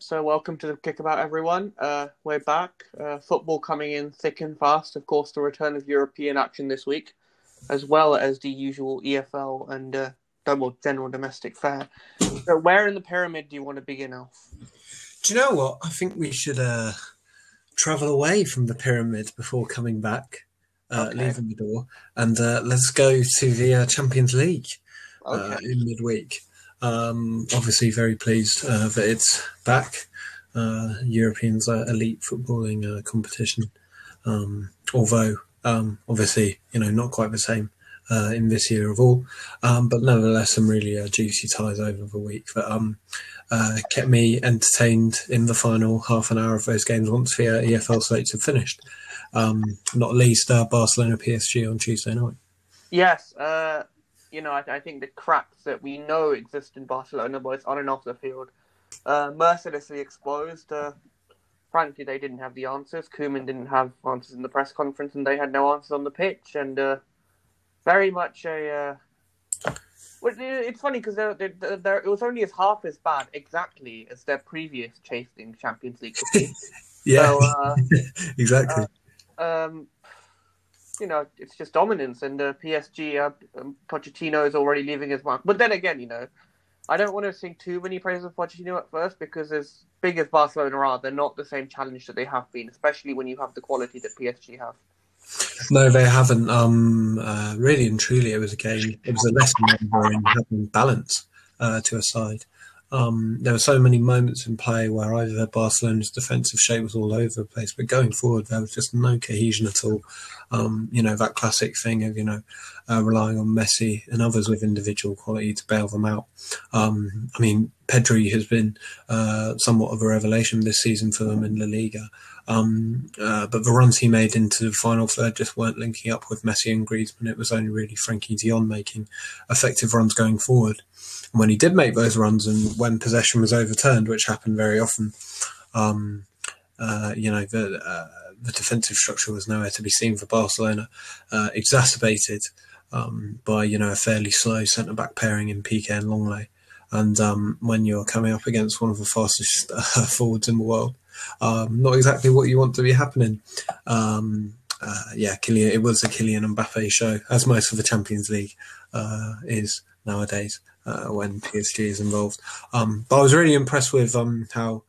So welcome to the Kickabout, everyone. Uh, we're back. Uh, football coming in thick and fast. Of course, the return of European action this week, as well as the usual EFL and uh, double general domestic fare. So, where in the pyramid do you want to begin, Alf? Do you know what? I think we should uh, travel away from the pyramid before coming back, uh, Okay. leaving the door, and uh, let's go to the uh, Champions League uh, Okay. in midweek. Um, obviously, very pleased uh, that it's back. Uh, Europeans elite footballing uh, competition, um, although um, obviously you know not quite the same uh, in this year of all, um, but nevertheless some really uh, juicy ties over the week that um, uh, kept me entertained in the final half an hour of those games once the uh, EFL slates had finished. Um, not least uh, Barcelona PSG on Tuesday night. Yes, you know, I, I think the cracks that we know exist in Barcelona, both on and off the field, uh, mercilessly exposed. Uh, frankly, they didn't have the answers. Koeman didn't have answers in the press conference, and they had no answers on the pitch. And uh, very much a. Uh, well, it's funny because they're, they're, they're, it was only as half as bad exactly as their previous chasing Champions League. Yeah, So, uh, exactly. um, you know, it's just dominance, and uh, PSG, uh, um, Pochettino is already leaving his mark. But then again, you know, I don't want to sing too many praises of Pochettino at first because as big as Barcelona are, they're not the same challenge that they have been, especially when you have the quality that PSG have. No, they haven't. Um, uh, really and truly, it was a game. It was a lesson in having balance uh, to a side. Um, there were so many moments in play where either Barcelona's defensive shape was all over the place, but going forward, there was just no cohesion at all. Um, you know, that classic thing of, you know, uh, relying on Messi and others with individual quality to bail them out. Um, I mean, Pedri has been uh, somewhat of a revelation this season for them in La Liga. Um, uh, but the runs he made into the final third just weren't linking up with Messi and Griezmann. It was only really Frenkie de Jong making effective runs going forward. And when he did make those runs, and when possession was overturned, which happened very often, um, uh, you know the uh, the defensive structure was nowhere to be seen for Barcelona, uh, exacerbated um, by you know a fairly slow centre back pairing in Piqué and Lenglet. And um, when you're coming up against one of the fastest forwards in the world, um, not exactly what you want to be happening. Um, uh, yeah, Kylian, it was a Kylian Mbappe show, as most of the Champions League uh, is nowadays uh, when PSG is involved. Um, but I was really impressed with um, how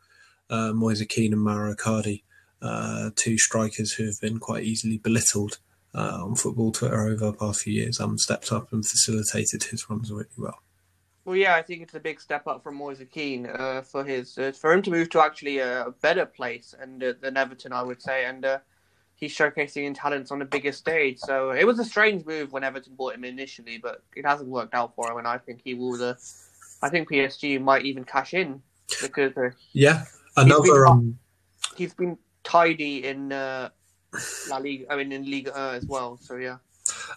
uh, Moise Kean and Mauro Icardi, uh, two strikers who have been quite easily belittled uh, on football Twitter over the past few years, um, stepped up and facilitated his runs really well. Well, yeah, I think it's a big step up from Moise Kean uh, for his uh, for him to move to actually a better place and uh, than Everton, I would say, and uh, he's showcasing his talents on the biggest stage. So it was a strange move when Everton bought him initially, but it hasn't worked out for him, and I think he will. Uh, I think PSG might even cash in because uh, Yeah, been another top. um, he's been tidy in uh, La Liga, I mean in Liga uh, as well. So yeah.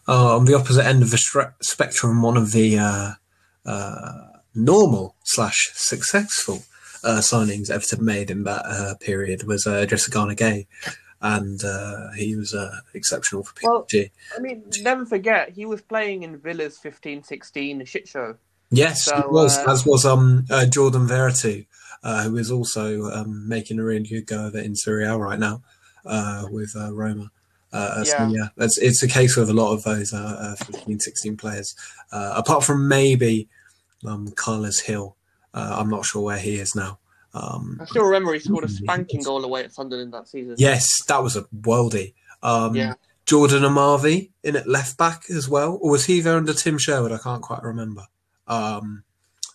uh, on the opposite end of the spectrum, one of the uh, normal slash successful uh, signings Everton made in that uh, period was uh, Idrissa Gueye, and uh, he was uh, exceptional for Well, PSG. I mean, never forget he was playing in Villa's 15-16 shit show. yes, so, it was. uh, as was um, uh, Jordan Veretout, uh, who is also um, making a really good go of it in Serie A right now uh, with uh, Roma. Uh, so Yeah. yeah, it's, a case with a lot of those uh, uh, 15, 16 players. Uh, apart from maybe um, Carles Gil, uh, I'm not sure where he is now. Um, I still remember he scored a spanking goal away at Sunderland that season. yes, that was a worldie. Um, Yeah. Jordan Amavi in at left back as well, or was he there under Tim Sherwood? I can't quite remember. Um,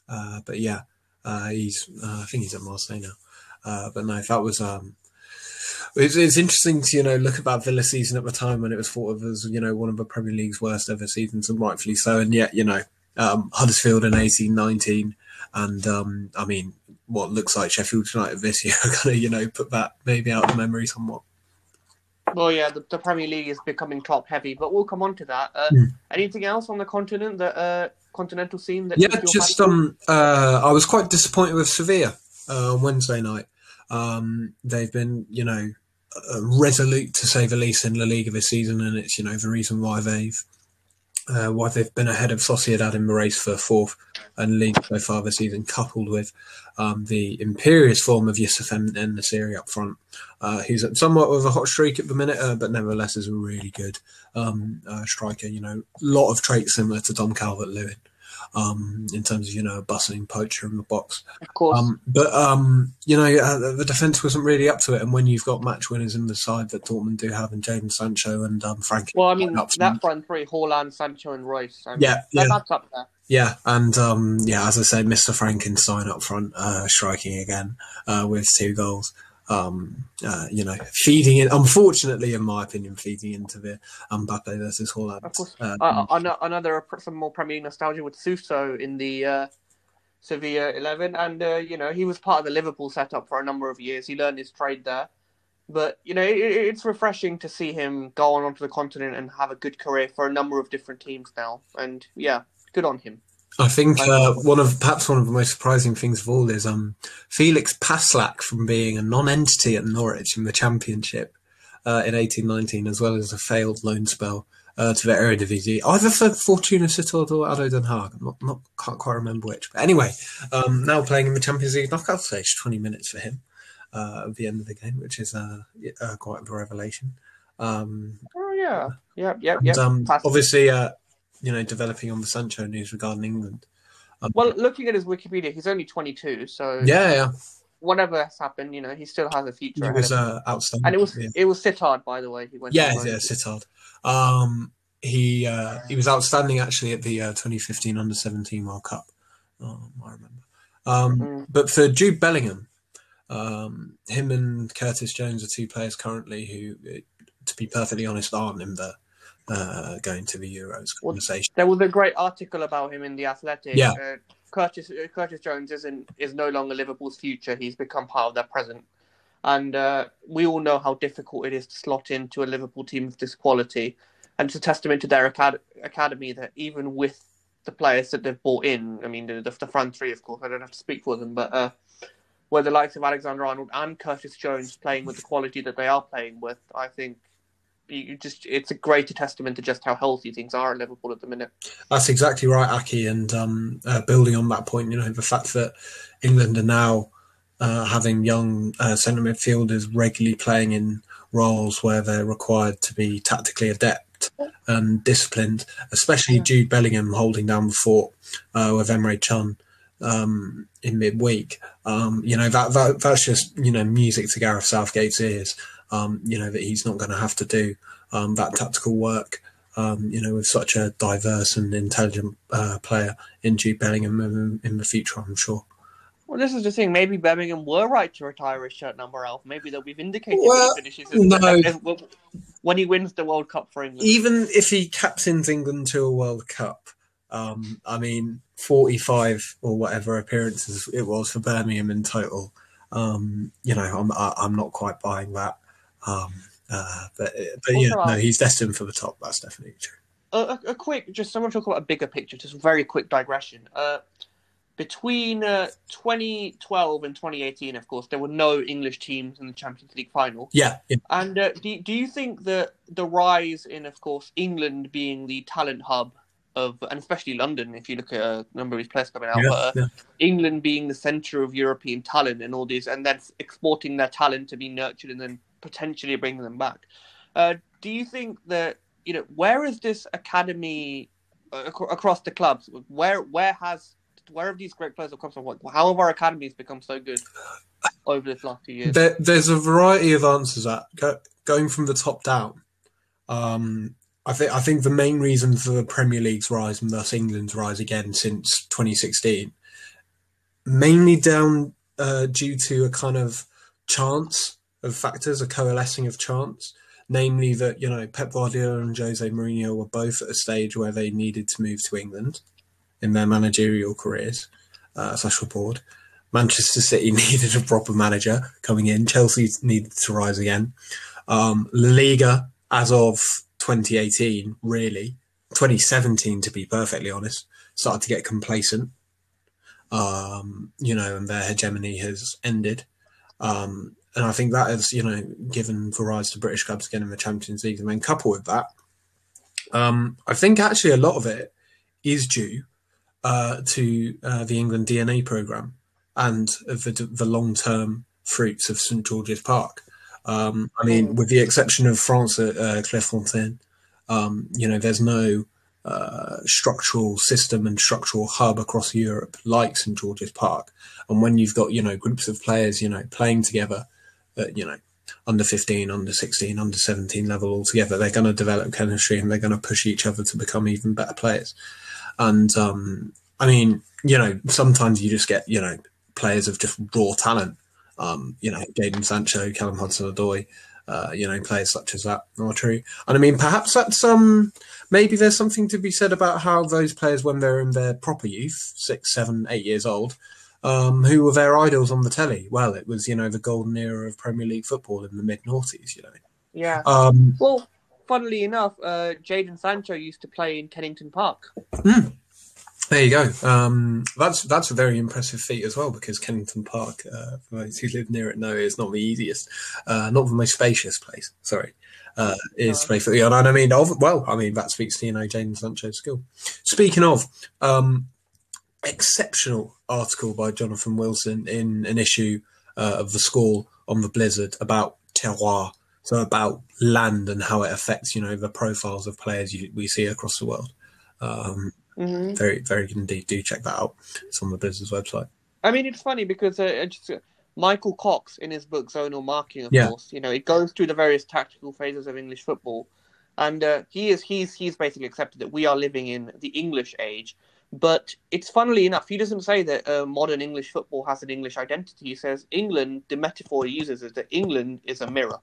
uh, but yeah, uh, he's uh, I think he's at Marseille now. Uh, but no, that was um, it's, it's interesting to you know look at that Villa season at the time when it was thought of as you know one of the Premier League's worst ever seasons, and rightfully so. And yet you know um, Huddersfield in eighteen nineteen, and um, I mean what looks like Sheffield United this year, are going to you know put that maybe out of memory somewhat. Well, yeah, the, the Premier League is becoming top heavy, but we'll come on to that. Uh, Hmm. Anything else on the continent, the uh, continental scene? That Yeah, just um, uh, I was quite disappointed with Sevilla uh, on Wednesday night. Um, they've been, you know, uh, resolute to say the least in La Liga this season, and it's you know the reason why they've uh, why they've been ahead of Sociedad in the race for fourth and league so far this season, coupled with um, the imperious form of Youssef En-Nesyri up front, uh, who's somewhat of a hot streak at the minute, uh, but nevertheless is a really good um, uh, striker. You know, a lot of traits similar to Dom Calvert-Lewin um, in terms of you know a bustling poacher in the box. Of course, um, but um, you know uh, the defense wasn't really up to it. And when you've got match winners in the side that Dortmund do have, and Jadon Sancho and um, Frank. Well, I mean that front three: Haaland, Sancho, and Reus. I mean, yeah, yeah, that's up there. Yeah, and um, yeah, as I say, Mr. Frankenstein up front, uh, striking again uh, with two goals um, uh, you know, feeding in. Unfortunately, in my opinion, feeding into the Mbappe versus Haaland. Of course, uh, uh, another some more Premier nostalgia with Suso in the uh, Sevilla eleven, and uh, you know he was part of the Liverpool setup for a number of years. He learned his trade there, but you know it, it's refreshing to see him go on onto the continent and have a good career for a number of different teams now. And yeah, good on him. I think uh, one of perhaps one of the most surprising things of all is um, Felix Passlack from being a non-entity at Norwich in the Championship uh, in 1819, as well as a failed loan spell uh, to the Eredivisie, either for Fortuna Sittard or ADO Den Haag. I'm not, not can't quite remember which. But anyway, um, now playing in the Champions League knockout stage, 20 minutes for him uh, at the end of the game, which is uh, uh, quite a revelation. Um, oh yeah, yeah, yeah, yeah. Obviously you know, developing on the Sancho news regarding England. Um, well, looking at his Wikipedia, he's only 22, so yeah, yeah. Whatever has happened, you know, he still has a future. He was uh, outstanding, and it was yeah. it was Sittard, by the way. He went. Yeah, yeah, Sittard. Um, he uh, he was outstanding actually at the uh, 2015 Under 17 World Cup. Um, I remember. Um, mm. But for Jude Bellingham, um, him and Curtis Jones are two players currently who, to be perfectly honest, aren't in the uh, going to the Euros conversation. Well, there was a great article about him in the Athletic. Yeah. Uh, Curtis uh, Curtis Jones isn't is no longer Liverpool's future. He's become part of their present, and uh, we all know how difficult it is to slot into a Liverpool team of this quality. And it's a testament to their acad- academy that even with the players that they've brought in, I mean the, the, the front three, of course, I don't have to speak for them, but uh, where the likes of Alexander Arnold and Curtis Jones playing with the quality that they are playing with, I think you just it's a greater testament to just how healthy things are at Liverpool at the minute. That's exactly right, Aki. And um, uh, building on that point, you know, the fact that England are now uh, having young uh, centre midfielders regularly playing in roles where they're required to be tactically adept and disciplined, especially yeah. Jude Bellingham holding down the fort uh, with Emre Can. Um, in midweek, um, you know that, that that's just you know music to Gareth Southgate's ears um, you know, that he's not going to have to do um, that tactical work, um, you know, with such a diverse and intelligent uh, player in Jude Bellingham in, in, the future, I'm sure. Well, this is the thing. Maybe Birmingham were right to retire his shirt number elf. Maybe they'll be vindicated well, when he finishes no. when he wins the World Cup for England. Even if he captains England to a World Cup, um, I mean, 45 or whatever appearances it was for Birmingham in total. Um, you know, I'm I'm not quite buying that. Um, uh, but but yeah, no, he's destined for the top. That's definitely true. A, a, quick, just someone talk about a bigger picture. Just a very quick digression. Uh, between uh, 2012 and 2018, of course, there were no English teams in the Champions League final. Yeah. yeah. And uh, do, do you think that the rise in, of course, England being the talent hub of, and especially London, if you look at a number of these players coming out, yeah, uh, yeah. England being the centre of European talent and all these, and then exporting their talent to be nurtured and then potentially bring them back. Uh, do you think that you know where is this academy uh, across the clubs? Where where has where have these great players come from? How have our academies become so good over this last few years? There, there's a variety of answers that go, going from the top down. Um, I think I think the main reason for the Premier League's rise and thus England's rise again since 2016, mainly down uh, due to a kind of chance of factors, a coalescing of chance. Namely, that you know Pep Guardiola and Jose Mourinho were both at a stage where they needed to move to England in their managerial careers, uh, social board. Manchester City needed a proper manager coming in. Chelsea needed to rise again. Um, La Liga, as of 2018, really 2017, to be perfectly honest, started to get complacent. Um, you know, and their hegemony has ended. Um, and I think that has, you know, given the rise to British clubs again in the Champions League. I mean, coupled with that, Um, I think actually a lot of it is due uh, to uh, the England DNA program and the, the long term fruits of St George's Park. Um, I mean, with the exception of France at uh, Clairefontaine, um, you know, there's no uh, structural system and structural hub across Europe like St George's Park. And when you've got, you know, groups of players, you know, playing together, at, you know, under 15, under 16, under 17 level all together, they're going to develop chemistry and they're going to push each other to become even better players. And, um, I mean, you know, sometimes you just get, you know, players of just raw talent. Um, you know, Jadon Sancho, Callum Hudson-Odoi, uh, you know, players such as that are true. And I mean, perhaps that's um, maybe there's something to be said about how those players, when they're in their proper youth, six, seven, eight years old, um, who were their idols on the telly. Well, it was you know the golden era of Premier League football in the mid noughties. You know. Yeah. Um, well, funnily enough, uh, Jadon Sancho used to play in Kennington Park. Mm. There you go. Um, that's that's a very impressive feat as well because Kennington Park, uh, for those who live near it know, is not the easiest, uh, not the most spacious place. Sorry, uh, is play for. And I mean, of, well, I mean that speaks to you know Jadon Sancho's skill. Speaking of, um, exceptional article by Jonathan Wilson in an issue uh, of the School on the Blizzard about terroir, so about land and how it affects you know the profiles of players you, we see across the world. Um, Mm-hmm. very, very good indeed. Do check that out. It's on the Blizzard's website. I mean, it's funny because uh, just, uh, Michael Cox, in his book Zonal Marking, of Yeah. course, you know, it goes through the various tactical phases of English football, and uh, he is he's he's basically accepted that we are living in the English age. But it's funnily enough, he doesn't say that uh, modern English football has an English identity. He says England. The metaphor he uses is that England is a mirror.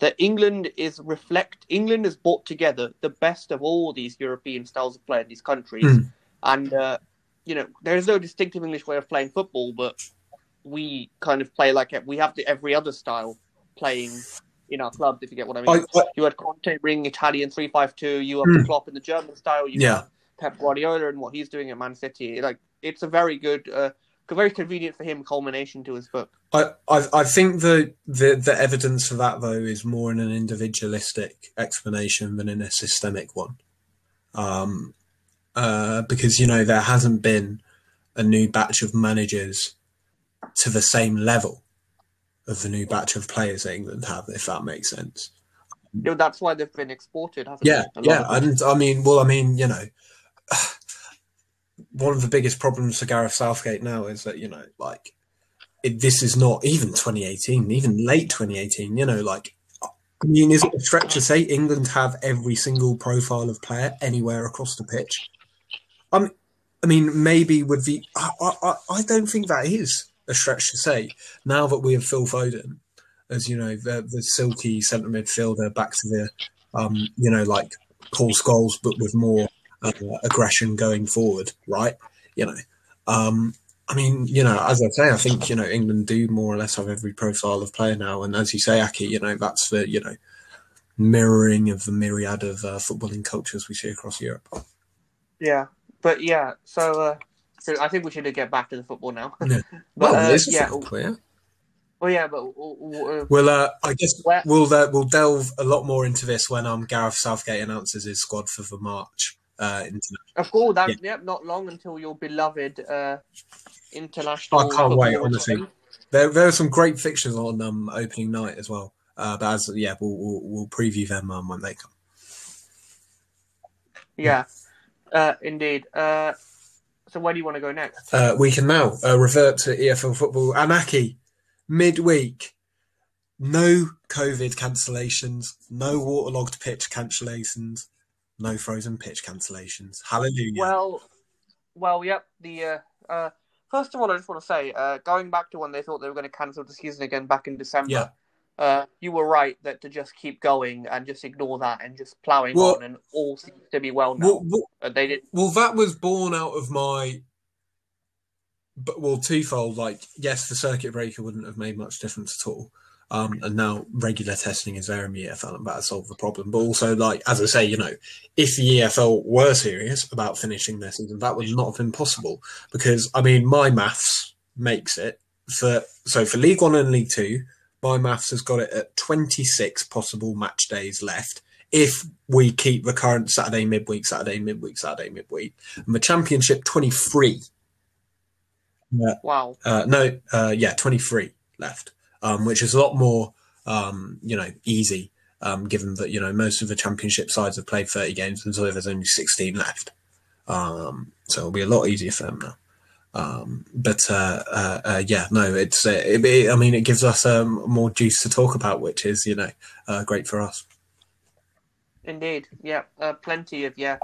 That England is reflect. England has brought together the best of all these European styles of play in these countries, Mm. and uh, you know there is no distinctive English way of playing football, but we kind of play like. We have the every other style playing in our clubs. If you get what I mean. I, I, you had Conte bringing Italian three five two. You have Mm. the Klopp in the German style. You Yeah. have Pep Guardiola and what he's doing at Man City. Like it's a very good, uh, very convenient for him culmination to his book. I, I, I think the, the the evidence for that though is more in an individualistic explanation than in a systemic one. Um, uh, because you know there hasn't been a new batch of managers to the same level of the new batch of players that England have, if that makes sense. You know, that's why they've been exported, Yeah, yeah, and I mean, well, I mean, you know, one of the biggest problems for Gareth Southgate now is that you know, like, it, this is not even 2018, even late 2018. You know, like, I mean, is it a stretch to say England have every single profile of player anywhere across the pitch? Um, I mean, maybe with the, I, I, I don't think that is a stretch to say. Now that we have Phil Foden as you know the the silky centre midfielder back to the, um, you know, like Paul Scholes, but with more uh, aggression going forward, right? You know, um, I mean, you know, as I say, I think you know England do more or less have every profile of player now, and as you say, Aki, you know, that's the you know mirroring of the myriad of uh, footballing cultures we see across Europe. Yeah, but yeah. So, uh, so I think we should get back to the football now. Yeah. but well, uh, this is yeah, football, yeah. well, yeah, but uh, Well, uh, I guess Where- we'll uh, we'll delve a lot more into this when um Gareth Southgate announces his squad for the March uh, international. of course, that yep, not long until your beloved uh, international. I can't wait, honestly. There there are some great fixtures on um opening night as well. Uh, but as yeah, we'll we'll, we'll preview them um, when they come. Yeah, uh, indeed. Uh, so where do you want to go next? Uh, we can now uh, revert to EFL football. Anaki, midweek, no COVID cancellations, no waterlogged pitch cancellations, no frozen pitch cancellations. Hallelujah. Well, well, yep. The uh, uh, first of all, I just want to say, uh, going back to when they thought they were going to cancel the season again back in December. Yeah. Uh, you were right that to just keep going and just ignore that and just ploughing Well- on and all seems to be well now. well, well, they did. well, that was born out of my. But well, twofold. Like, yes, the circuit breaker wouldn't have made much difference at all. Um, and now regular testing is there in the EFL, and that has solved the problem. But also, like as I say, you know, if the EFL were serious about finishing their season, that would not have been possible because I mean, my maths makes it for so for League One and League Two, my maths has got it at twenty six possible match days left if we keep the current Saturday midweek, Saturday midweek, Saturday midweek, and the Championship 23. Wow. Uh, no, uh, yeah, 23 left, um, which is a lot more, um, you know, easy, um, given that, you know, most of the championship sides have played 30 games and so there's only 16 left. Um, so it'll be a lot easier for them now. Um, but uh, uh, uh, yeah, no, it's uh, it, it, I mean, it gives us um, more juice to talk about, which is you know uh, great for us. Indeed, yeah, uh, plenty of yeah,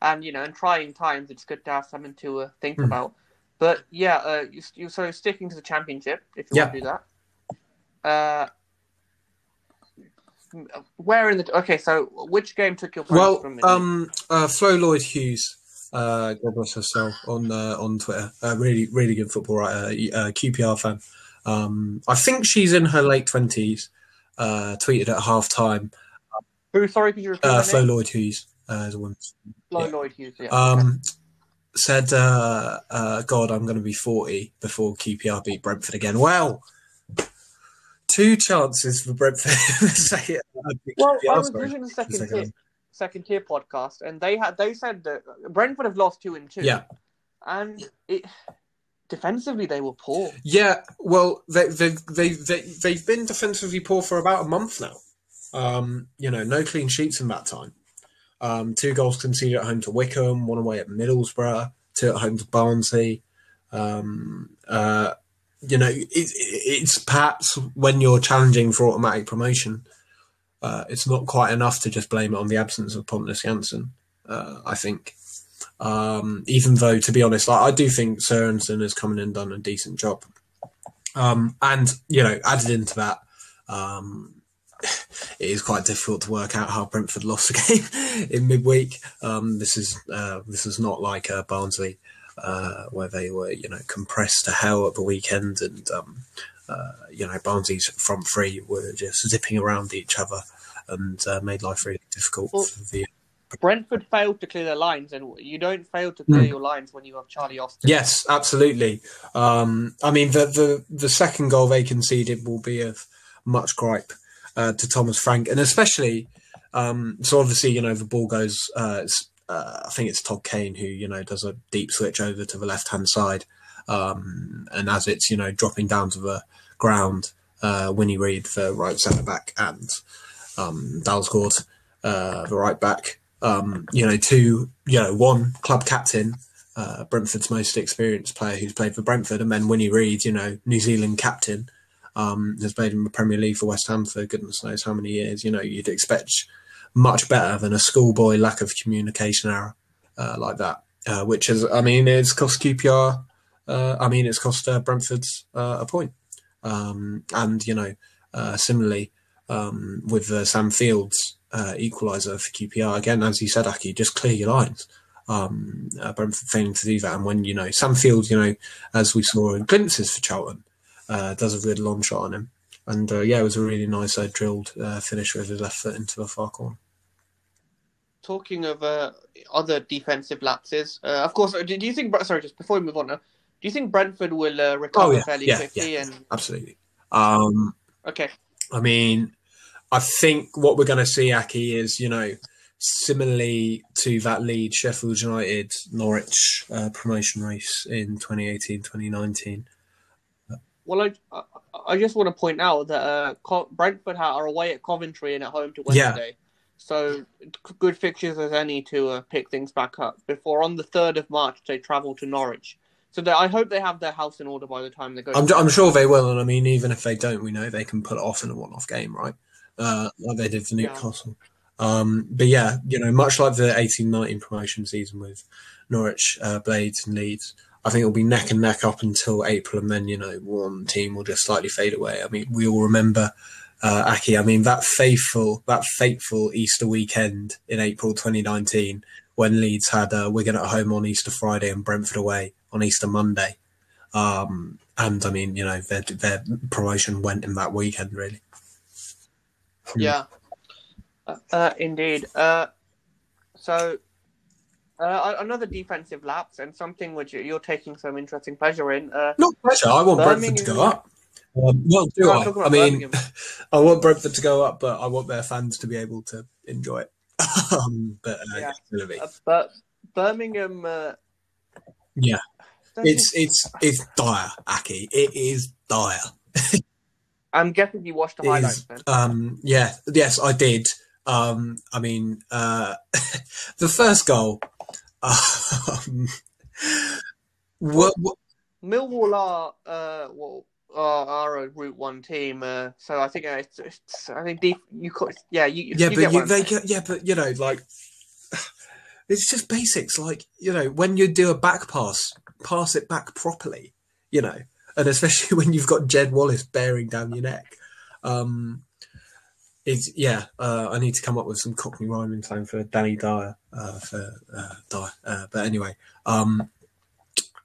and you know, in trying times, it's good to have something to uh, think Hmm. about. But yeah, uh, you, you so sticking to the championship if you Yeah. want to do that. Uh, where in the okay? So which game took your Well, from? um, uh, Flo Lloyd Hughes, uh, God bless her soul, on uh, on Twitter, uh, really really good football writer, uh, QPR fan. Um, I think she's in her late twenties. Uh, tweeted at half time. Who? Sorry, could you repeat Uh, Flo? Lloyd Hughes uh, is a woman. Flo yeah. Lloyd Hughes. Yeah. Um, said, uh, uh, "God, I'm going to be 40 before QPR beat Brentford again." Well, two chances for Brentford. to say it. Well, I was listening to the second Second tier, second tier podcast, and they had they said that Brentford have lost two and two. Yeah. and it defensively they were poor. Yeah, well, they, they, they, they, they've been defensively poor for about a month now. Um, you know, no clean sheets in that time. Um, two goals conceded at home to Wycombe, one away at Middlesbrough, two at home to Barnsley. Um, uh, you know, it, it, it's perhaps when you're challenging for automatic promotion, uh, it's not quite enough to just blame it on the absence of Pontus Jansson, uh, I think. Um, even though, to be honest, I, I do think Sørensen has come in and done a decent job. Um, and, you know, added into that, um, it is quite difficult to work out how Brentford lost the game in midweek. Um, this is uh, this is not like Barnsley, uh, where they were, you know, compressed to hell at the weekend, and um, uh, you know, Barnsley's front three were just zipping around each other and uh, made life really difficult Well- for the Brentford failed to clear their lines, and you don't fail to clear Mm. your lines when you have Charlie Austin. Yes, absolutely. Um, I mean, the, the the second goal they conceded will be of much gripe uh, to Thomas Frank, and especially um, so. Obviously, you know, the ball goes. Uh, uh, I think it's Todd Kane who you know does a deep switch over to the left hand side, um, and as it's you know dropping down to the ground, uh, Winnie Reid, the right centre back, and um, Dalsgaard, uh, the right back. Um, you know, two, you know, one club captain uh, Brentford's most experienced player who's played for Brentford, and then Winnie Reid, you know, New Zealand captain, um, has played in the Premier League for West Ham for goodness knows how many years. You know, you'd expect much better than a schoolboy lack of communication error uh, like that, uh, which is, I mean, it's cost QPR. Uh, I mean, it's cost uh, Brentford's uh, a point. Um, and you know, uh, similarly um, with Sam Fields equaliser for QPR again, as you said, Aki, just clear your lines um, Brentford failing to do that. And when, you know, Sam Fields, you know, as we saw in glimpses for Charlton, does a good long shot on him. And yeah, it was a really nice drilled finish with his left foot into the far corner. Talking of uh, other defensive lapses, uh, of course. Do, do you think? Sorry, just before we move on, uh, do you think Brentford will uh, recover Oh, yeah, fairly yeah, quickly? And Absolutely. Um, okay, I mean, I think what we're going to see, Aki, is, you know, similarly to that lead, Sheffield United, Norwich uh, promotion race in 2018 2019. well, I, I, just want to point out that uh, Co- Brentford are away at Coventry and at home to Yeah. So good fixtures as any to uh, pick things back up. Before on the third of March they travel to Norwich. So I hope they have their house in order by the time they go. I'm, I'm sure they will, and I mean, even if they don't, we know they can put it off in a one-off game, right? Uh, like they did for Yeah. Newcastle. Um, but yeah, you know, much like the 18-19 promotion season with Norwich, uh, Blades, and Leeds, I think it'll be neck and neck up until April, and then you know, one team will just slightly fade away. I mean, we all remember uh, Aki. I mean, that faithful, that fateful Easter weekend in April 2019 when Leeds had uh, Wigan at home on Easter Friday and Brentford away on Easter Monday. Um, and I mean, you know, their their promotion went in that weekend, really. Yeah, uh, uh, indeed. Uh, so uh, another defensive lapse and something which you're taking some interesting pleasure in. Uh, Not pleasure. I want Birmingham- Brentford to go up. Um, well, do I? I mean, I want Brentford to go up, but I want their fans to be able to enjoy it. um, but uh, Yeah. Uh, but Birmingham, uh, Yeah. it's it's it's dire, Aki. It is dire. I'm guessing you watched the highlights is, then. um, yeah, yes, I did. Um, I mean, uh, the first goal. Um, what, what, Millwall are uh, well, are, are a Route One team, uh, so I think uh, it's, it's I think def- you could yeah you yeah, you but you, they get, yeah, but you know, like it's just basics. Like you know, when you do a back pass, pass it back properly. You know, and especially when you've got Jed Wallace bearing down your neck. Um, it's yeah. Uh, I need to come up with some Cockney rhyming time for Danny Dyer. Uh, for uh, Dyer. Uh, but anyway, um,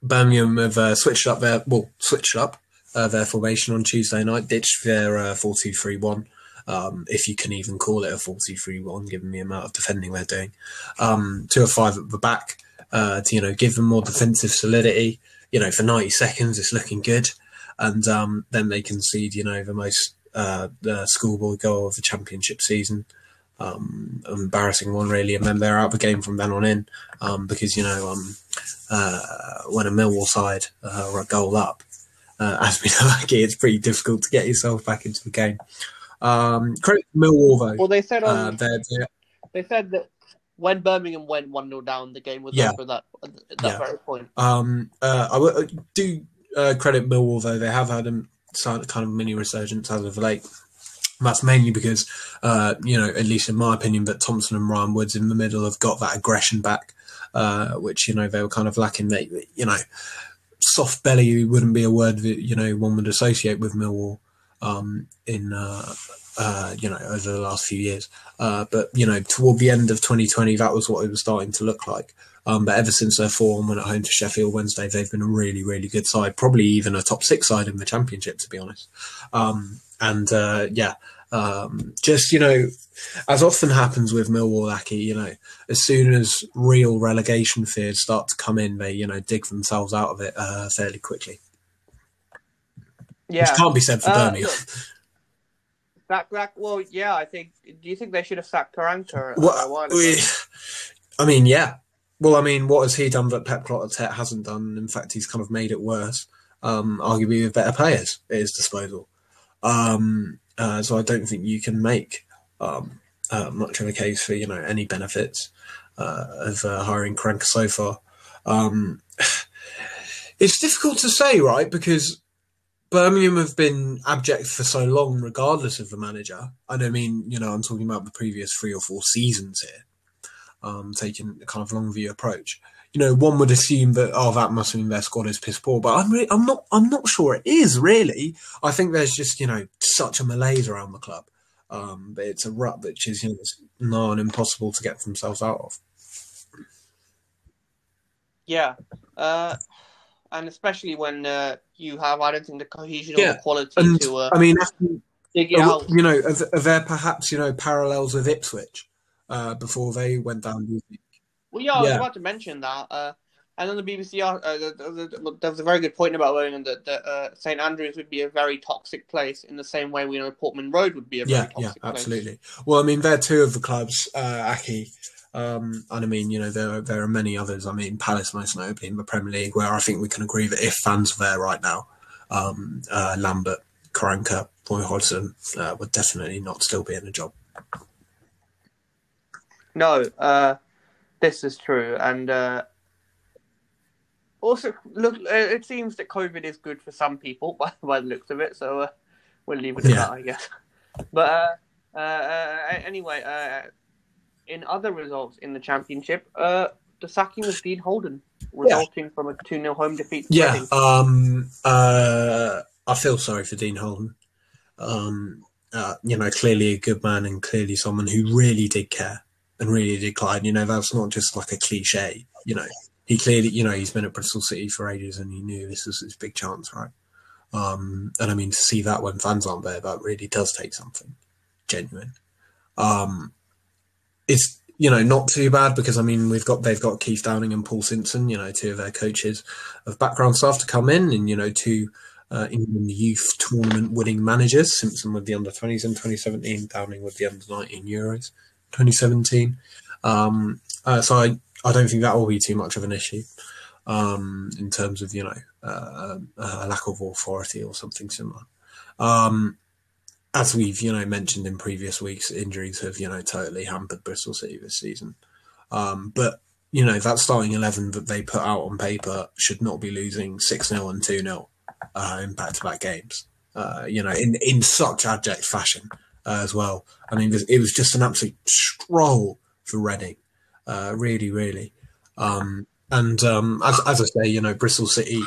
Birmingham have uh, switched up their well switched up uh, their formation on Tuesday night. Ditched their uh, four two three one. Um, if you can even call it a 4-2-3-1, given the amount of defending they're doing. Um, two or five at the back uh, to, you know, give them more defensive solidity. You know, for 90 seconds, it's looking good. And um, then they concede, you know, the most uh, the schoolboy goal of the championship season. Um, embarrassing one, really. And then they're out of the game from then on in um, because, you know, um, uh, when a Millwall side uh, are a goal up, uh, as we know, like, it's pretty difficult to get yourself back into the game. Um, credit to Millwall though. Well, they said on Uh, they're, they're, they said that when Birmingham went one 0 down, the game was Yeah. over. That at that Yeah. very point. um, uh, I w- I do uh, credit Millwall though. They have had a kind of mini resurgence as of late. And That's mainly because, uh, you know, at least in my opinion, that Thompson and Ryan Woods in the middle have got that aggression back, uh, which you know they were kind of lacking. They, you know, soft belly wouldn't be a word that you know one would associate with Millwall um, in uh, uh, you know over the last few years. Uh, but you know, toward the end of 2020, that was what it was starting to look like. Um, but ever since their form went at home to Sheffield Wednesday, they've been a really, really good side. Probably even a top six side in the Championship, to be honest. Um, and uh, yeah, um, just you know, as often happens with Millwall, Aki, you know, as soon as real relegation fears start to come in, they you know dig themselves out of it uh, fairly quickly. Yeah, Which can't be said for Uh, Birmingham. look, Back, back. Well, yeah, I think. Do you think they should have sacked Karanka? Well, we, I mean, yeah. Well, I mean, what has he done that Pep Clotet hasn't done? In fact, he's kind of made it worse. Um, arguably with better players at his disposal. Um, uh, so I don't think you can make um, uh, much of a case for you know any benefits uh, of uh, hiring Crank so far. Um, it's difficult to say, right? Because Birmingham have been abject for so long, regardless of the manager. I mean, you know, I'm talking about the previous three or four seasons here, um, taking a kind of long view approach. You know, one would assume that oh, that must mean their squad is piss poor, but I'm re- I'm not I'm not sure it is really. I think there's just you know such a malaise around the club, um, but it's a rut which is you know it's nigh impossible to get themselves out of. Yeah, uh, and especially when uh, you have, I don't think the cohesion or the quality And to uh, I mean, dig it Are, out. you know, are, are there perhaps you know parallels with Ipswich uh, before they went down? Do you think? Well, yeah, I was Yeah. about to mention that. Uh, and on the BBC, ar- uh, there- was a very good point about Birmingham that, that uh, St Andrews would be a very toxic place in the same way we know Portman Road would be a very Yeah, yeah, place. absolutely. Well, I mean, they're two of the clubs, uh, Aki, um, and I mean, you know, there there are many others. I mean, Palace most notably in the Premier League, where I think we can agree that if fans were there right now, um, uh, Lambert, Karanka, Roy Hodgson uh, would definitely not still be in the job. No, uh, this is true, and uh, also look, uh, it seems that COVID is good for some people by, by the looks of it. So uh, we'll leave it at Yeah. that, I guess. But uh, uh, uh, anyway, uh, in other results in the championship, uh, the sacking of Dean Holden, resulting from a two 0 home defeat. Yeah, um, uh, I feel sorry for Dean Holden. Um, uh, you know, clearly a good man and clearly someone who really did care and really decline. You know, that's not just like a cliche. You know, he clearly, you know, he's been at Bristol City for ages and he knew this was his big chance, right? Um, and I mean, to see that when fans aren't there, that really does take something genuine. Um, it's you know not too bad because I mean we've got they've got Keith Downing and Paul Simpson, you know, two of their coaches of background staff to come in, and you know two uh, England youth tournament winning managers. Simpson with the under 20s in 2017, Downing with the under 19 Euros 2017. Um, uh, so I, I don't think that will be too much of an issue um, in terms of, you know, uh, a lack of authority or something similar. Um, as we've, you know, mentioned in previous weeks, injuries have, you know, totally hampered Bristol City this season. Um, but you know, that starting 11 that they put out on paper should not be losing 6 0 and 2 0 uh, in back to back games, uh, you know, in, in such abject fashion uh, as well. I mean, it was just an absolute stroll for Reading, uh, really, really. Um, and um, as, as I say, you know, Bristol City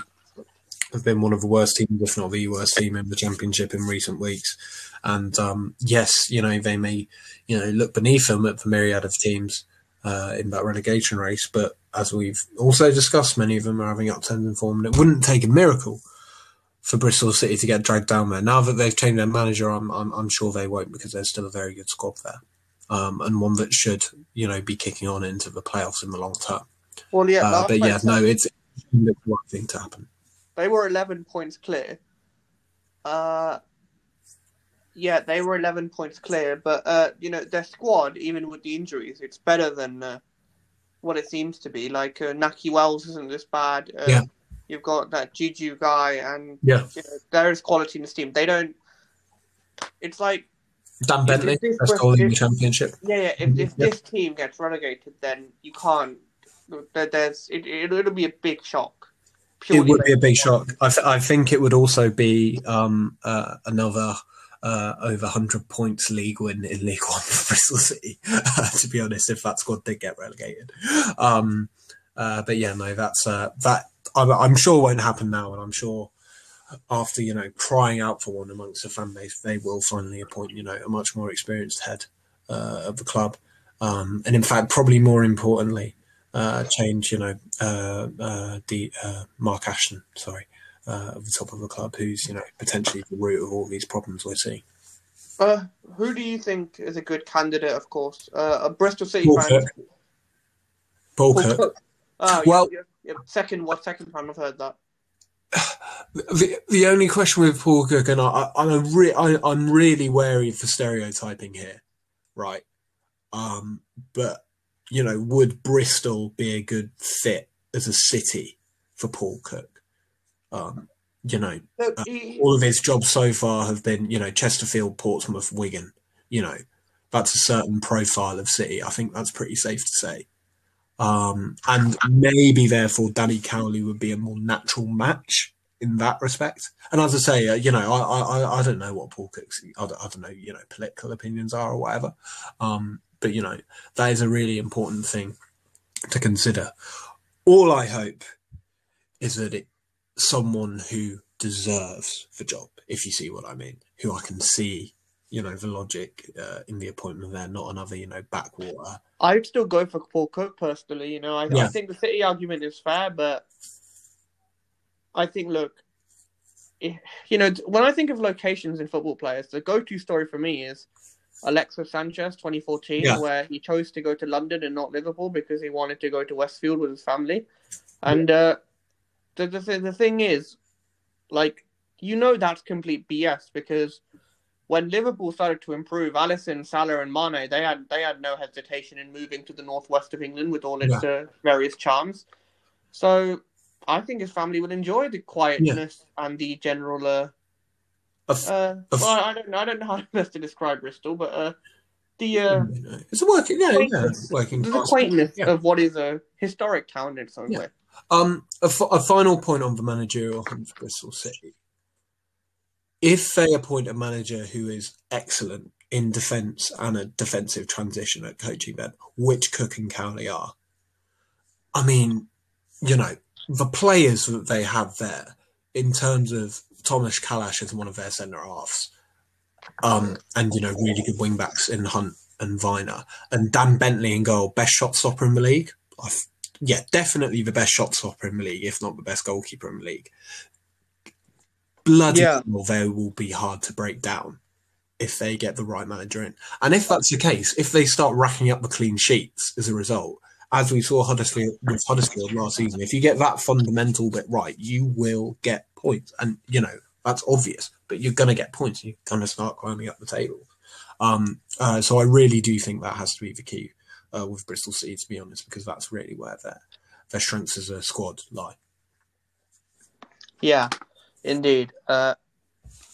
have been one of the worst teams, if not the worst team in the championship in recent weeks. And um, yes, you know, they may, you know, look beneath them at the myriad of teams uh, in that relegation race. But as we've also discussed, many of them are having upturns in form, and it wouldn't take a miracle for Bristol City to get dragged down there. Now that they've changed their manager, I'm I'm, I'm sure they won't because there's still a very good squad there, um, and one that should you know be kicking on into the playoffs in the long term. Well, yeah, uh, but yeah, no, it's the right thing to happen. They were 11 points clear. Uh, yeah, they were 11 points clear, but uh, you know their squad, even with the injuries, it's better than uh, what it seems to be. Like uh, Nahki Wells isn't this bad. Uh, yeah. You've got that Juju guy, and yeah, you know, there is quality in this team. They don't. It's like Dan Bentley, best goal in the championship. Yeah, yeah. If, if yeah. this team gets relegated, then you can't. There's it. It'll be a big shock. It would be a big shock. I, th- I think it would also be um, uh, another uh, over 100 points league win in League One for Bristol City, to be honest, if that squad did get relegated. Um, uh, but yeah, no, that's uh, that I'm, I'm, sure won't happen now, and I'm sure after you know crying out for one amongst the fan base, they will finally appoint you know a much more experienced head uh, of the club, um, and in fact, probably more importantly, uh, change you know uh, the Mark Ashton, sorry, uh, at the top of the club who's you know potentially the root of all these problems we're seeing. Uh, who do you think is a good candidate? Of course, uh, a Bristol City Paul fan. Paul, Paul Cook. Cook. Oh, well, yeah, yeah, second what second time I've heard that. The, the only question with Paul Cook, and I, I, am re- I, I'm really wary for stereotyping here, right? Um, but you know, would Bristol be a good fit as a city for Paul Cook? Um, you know, uh, all of his jobs so far have been, you know, Chesterfield, Portsmouth, Wigan. You know, that's a certain profile of City. I think that's pretty safe to say. Um, and maybe therefore Danny Cowley would be a more natural match in that respect. And as I say, uh, you know, I, I, I don't know what Paul Cook's, I don't, I don't know, you know, political opinions are or whatever. Um, but you know, that is a really important thing to consider. All I hope is that it someone who deserves the job, if you see what I mean, who I can see, you know, the logic uh, in the appointment there, not another, you know, backwater. I'd still go for Paul Cook personally. You know, I, yeah. I think the City argument is fair, but I think, look, you know, when I think of locations in football players, the go-to story for me is Alexis Sanchez, 2014, yeah. where he chose to go to London and not Liverpool because he wanted to go to Westfield with his family, and. Uh, the, the, the thing is, like, you know that's complete BS because when Liverpool started to improve, Alisson, Salah, and Mane, they had they had no hesitation in moving to the northwest of England with all its yeah. uh, various charms. So I think his family would enjoy the quietness yeah. and the general. Uh, uh, well, I don't know. I don't know how best to describe Bristol, but uh, the uh, it's a working, yeah, yeah, working. The quaintness yeah. of what is a historic town in its own way. Um, a, f- a final point on the managerial hunt for Bristol City. If they appoint a manager who is excellent in defence and a defensive transition at coaching, then which Cook and Cowley are, I mean, you know, the players that they have there in terms of Thomas Kalash as one of their centre halves, um, and you know, really good wing backs in Hunt and Vyner, and Dan Bentley in goal, best shot stopper in the league. I've yeah, definitely the best shot stopper in the league, if not the best goalkeeper in the league. Bloody yeah. well, they will be hard to break down if they get the right manager in. And if that's the case, if they start racking up the clean sheets as a result, as we saw Huddersfield with Huddersfield last season, if you get that fundamental bit right, you will get points. And you know, That's obvious, but you're going to get points. You're going to start climbing up the table. Um, uh, so I really do think that has to be the key uh, with Bristol City, to be honest, because that's really where their their strengths as a squad lie. Yeah, indeed. Uh,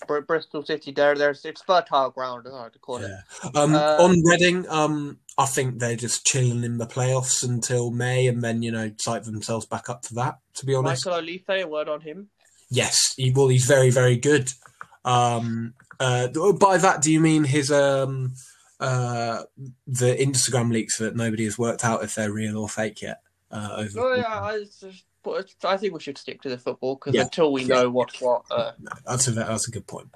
Br- Bristol City, there, there's it's fertile ground, as I like to call it. Yeah. Um, Uh, on Reading, um, I think they're just chilling in the playoffs until May, and then you know sight themselves back up for that. To be honest, Michael Olise, a word on him. yes, he, well, he's very, very good. Um, uh, by that, do you mean his um, uh, the Instagram leaks that nobody has worked out if they're real or fake yet? Uh, over Oh yeah, I, just, but I think we should stick to the football because Yeah. until we know what's what, uh, No, that's a that's a good point.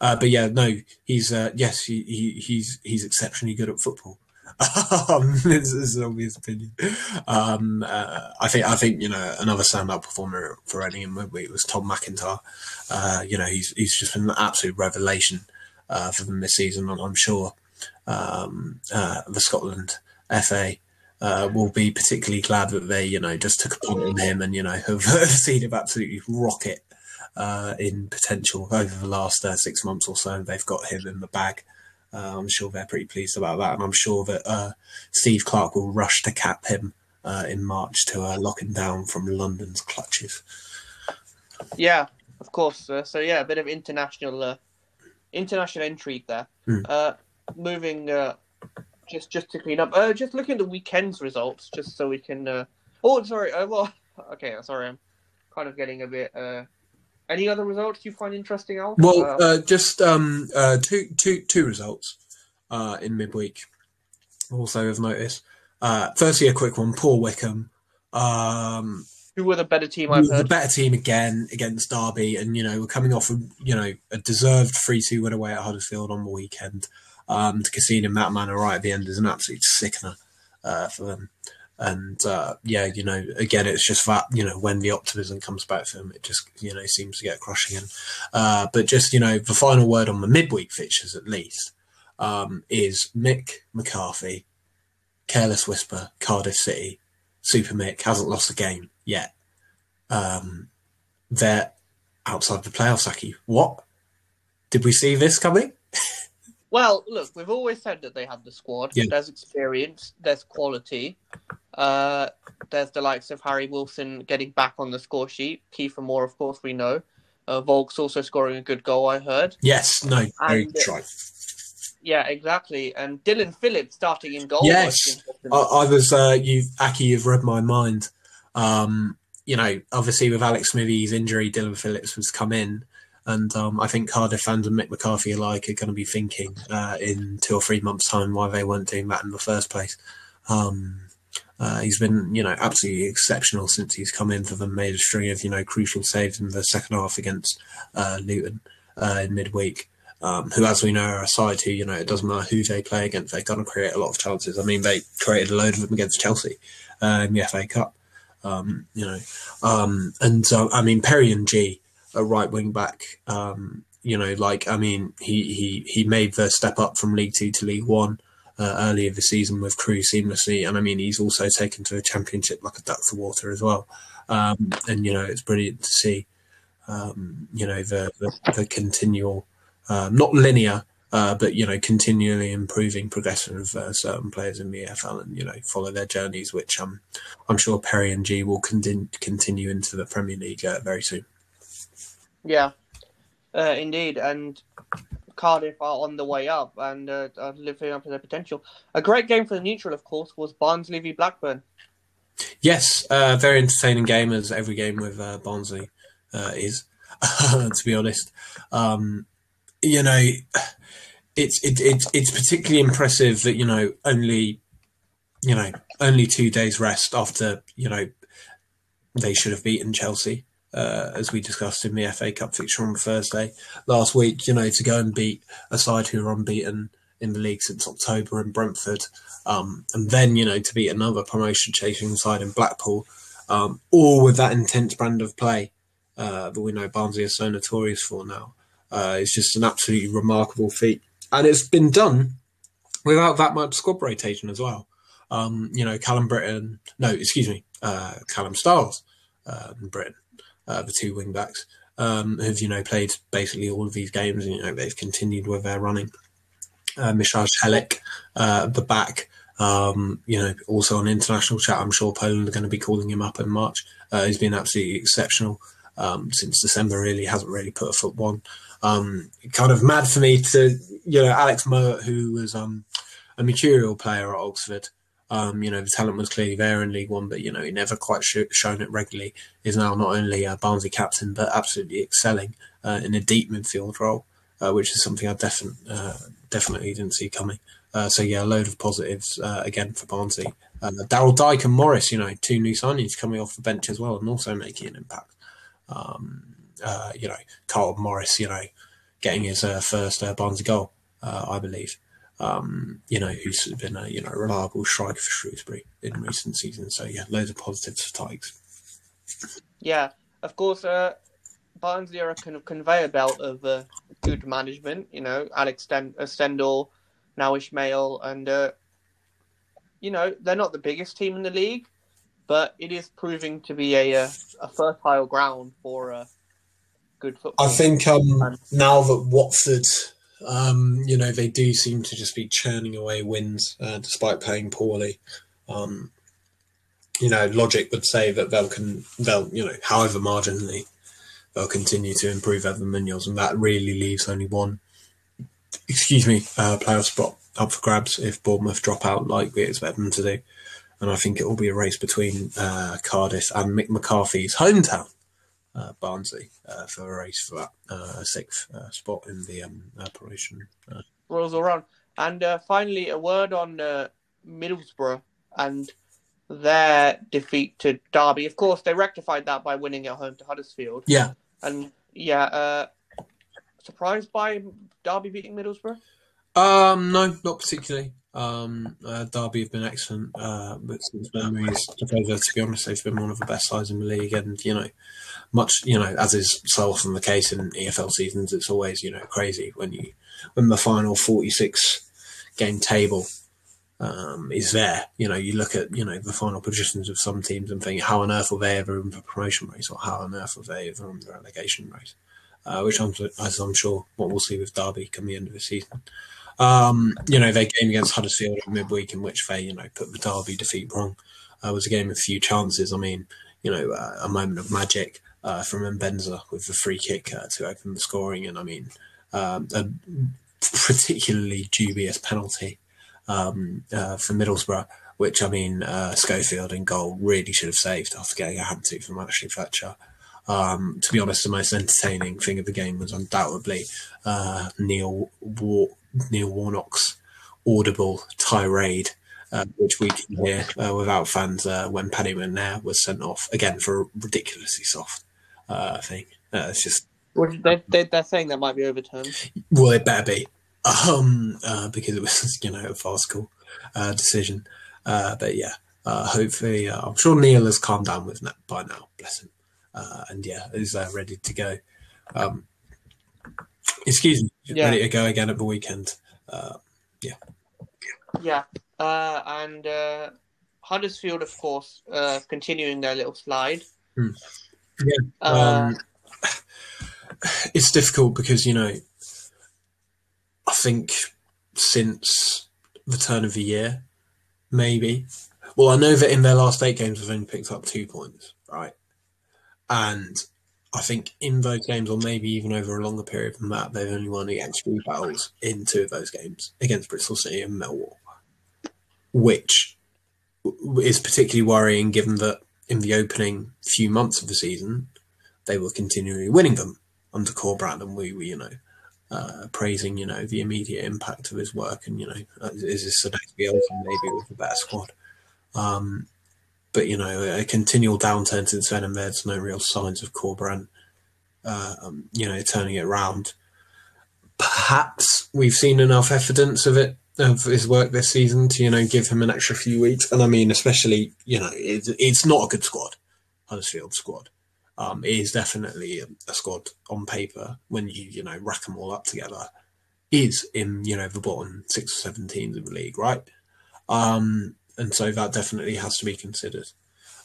Uh, but yeah, no, he's uh, yes, he, he he's he's exceptionally good at football. um, this is an obvious opinion. Um, uh, I think I think you know another standout performer for Reading was Tom McIntyre. Uh, you know he's he's just been an absolute revelation uh, for them this season, and I'm sure um, uh, the Scotland FA uh, will be particularly glad that they you know just took a punt on him and you know have seen him absolutely rocket uh, in potential over the last uh, six months or so. They've got him in the bag. Uh, I'm sure they're pretty pleased about that, and I'm sure that uh, Steve Clarke will rush to cap him uh, in March to uh, lock him down from London's clutches. yeah, of course. Uh, so yeah, a bit of international, uh, international intrigue there. Uh, moving, uh, just just to clean up, uh, just looking at the weekend's results, just so we can. Uh... Oh, sorry. Uh, well, okay. Sorry, I'm kind of getting a bit. Uh... Any other results you find interesting, Al? Well, Uh, uh, just um, uh, two, two, two results uh, in midweek. Also, of notice. Uh, firstly, a quick one. Poor Wycombe. Um, who were the better team I've the better team again against Derby, and you know we're coming off a you know a deserved three two win away at Huddersfield on the weekend. Um, to in that manner right at the end is an absolute sickener uh, for them. And uh, yeah, you know, again, it's just that you know when the optimism comes back for them, it just you know seems to get crushing in. Uh, but just you know, the final word on the midweek fixtures at least um, is Mick McCarthy, Careless Whisper, Cardiff City, Super Mick hasn't lost a game yet. Um, they're outside the playoffs, Aki. What? Did we see this coming? Well, look, we've always said that they have the squad. Yeah. There's experience, there's quality. Uh, there's the likes of Harry Wilson getting back on the score sheet. Kiefer Moore, of course, we know. Uh, Vaulks also scoring a good goal, I heard. Yes, no, very And- try. Yeah, exactly. And Dillon Phillips starting in goal. Yes. was. I, I was, uh, you, Aki, you've read my mind. Um, you know, obviously with Alex Smithies injury, Dillon Phillips has come in, and um, I think Cardiff fans and Mick McCarthy alike are going to be thinking uh, in two or three months' time why they weren't doing that in the first place. Um, uh, he's been, you know, absolutely exceptional since he's come in for them. Made a string of, you know, crucial saves in the second half against uh, Luton uh, in midweek. Um, who, as we know, are a side who, you know, it doesn't matter who they play against, they're going to create a lot of chances. I mean, they created a load of them against Chelsea uh, in the FA Cup. Um, you know, um, and uh, I mean Perry Ng, a right wing back. Um, you know, like I mean, he he he made the step up from League Two to League One uh, earlier this season with Crewe seamlessly, and I mean he's also taken to a Championship like a duck to water as well. Um, and you know, it's brilliant to see. Um, you know the the, the continual, um, not linear, uh, but you know, continually improving progression of uh, certain players in the EFL, and you know, follow their journeys, which um, I'm sure Perry Ng will continue continue into the Premier League uh, very soon. Yeah, uh, indeed. And Cardiff are on the way up and uh, are living up to their potential. A great game for the neutral, of course, was Barnsley v Blackburn. Yes, uh, very entertaining game as every game with uh, Barnsley uh, is. to be honest, um, you know, it's it, it's it's particularly impressive that you know only you know only two days rest after you know they should have beaten Chelsea. Uh, as we discussed in the FA Cup fixture on Thursday last week, you know, to go and beat a side who are unbeaten in the league since October in Brentford, um, and then you know to beat another promotion chasing side in Blackpool, um, all with that intense brand of play uh, that we know Barnsley is so notorious for now. Uh, it's just an absolutely remarkable feat, and it's been done without that much squad rotation as well. Um, you know, Callum Brittain, no, excuse me, uh, Callum Styles uh, in Brittain, uh, the two wing backs. um, have you know played basically all of these games, and you know they've continued with their running. Uh, Michał Helik, uh, the back, um, you know, also on international chat. I'm sure Poland are going to be calling him up in March. Uh, he's been absolutely exceptional um, since December. Really hasn't really put a foot one. Um, kind of mad for me to, you know, Alex Mowatt, who was um, a material player at Oxford. Um, you know, the talent was clearly there in League One, but you know, he never quite sh- shown it regularly. Is now not only a Barnsley captain, but absolutely excelling uh, in a deep midfield role, uh, which is something I definitely uh, definitely didn't see coming. Uh, so yeah, a load of positives uh, again for Barnsley. Uh, Daryl Dike and Morris, you know, two new signings coming off the bench as well, and also making an impact. Um, you know, Carl Morris, you know, getting his first Barnsley goal, I believe um, you know, who's been a you know reliable striker for Shrewsbury in recent seasons. So yeah, loads of positives for Tigers. Yeah, of course. Uh, Barnsley are a kind of conveyor belt of uh, good management. You know, Alex Sten- uh, now Ismaël, and uh, you know they're not the biggest team in the league, but it is proving to be a a, uh, a fertile ground for uh, good football. I think um, now that Watford um, you know, they do seem to just be churning away wins uh, despite playing poorly. Um, you know, logic would say that they'll can they'll you know, however marginally, they'll continue to improve Evan Munoz, and that really leaves only one, excuse me, uh, playoff spot up for grabs if Bournemouth drop out like we expect them to do. And I think it will be a race between uh, Cardiff and Mick McCarthy's hometown uh, Barnsley uh, for a race for that uh, sixth uh, spot in the um, operation. Uh. Rolls around. And uh, finally, a word on uh, Middlesbrough and their defeat to Derby. Of course, they rectified that by winning at home to Huddersfield. Yeah. And yeah, surprised by Derby beating Middlesbrough? Um, no, not particularly. Um, uh, Derby have been excellent, uh, but since memories took over, to be honest, they've been one of the best sides in the league. And, you know, much, you know, as is so often the case in EFL seasons, it's always, you know, crazy when you, when the final 46 game table um, is there. You know, you look at, you know, the final positions of some teams and think, how on earth will they ever in the promotion race or how on earth will they ever in the relegation race? Uh, which I'm, as I'm sure what we'll see with Derby come the end of the season. Um, you know, their game against Huddersfield midweek, in which they, you know, put the Derby defeat wrong, uh, was a game of few chances. I mean, you know, uh, a moment of magic uh, from Mbenza with the free kick uh, to open the scoring, and I mean, um, a particularly dubious penalty um, uh, for Middlesbrough, which I mean, uh, Schofield in goal really should have saved after getting a hand to from Ashley Fletcher. Um, to be honest, the most entertaining thing of the game was undoubtedly Neil War- Neil Warnock's audible tirade, uh, which we can hear uh, without fans uh, when Paddy McNair was sent off again for a ridiculously soft uh, thing. Uh, it's just. They, they, they're saying that might be overturned. Well, it better be, um, uh, because it was you know a farcical decision. but yeah, hopefully, I'm sure Neil has calmed down with that by now. Bless him, and yeah, is ready to go. Um, excuse me, yeah. ready to go again at the weekend. Uh, yeah. Yeah. Uh, and uh, Huddersfield, of course, uh, continuing their little slide. Hmm. Yeah. Uh, um, it's difficult because, you know, I think since the turn of the year, maybe. Well, I know that in their last eight games, they've only picked up two points, right? And I think in those games, or maybe even over a longer period than that, they've only won against three battles in two of those games against Bristol City and Millwall, which is particularly worrying given that in the opening few months of the season, they were continually winning them under Corberán, and we were, you know, uh, praising, you know, the immediate impact of his work, and you know, uh, is this next Bielsa maybe with a better squad? Um, but you know, a continual downturn since then, and there's no real signs of Corberán, uh, um, you know, turning it around. Perhaps we've seen enough evidence of it of his work this season to you know give him an extra few weeks, and I mean, especially you know, it's, it's not a good squad, Huddersfield squad. Um, it is definitely a, a squad on paper when you you know rack them all up together is in you know the bottom six or seven teams of the league, right? Um, and so that definitely has to be considered.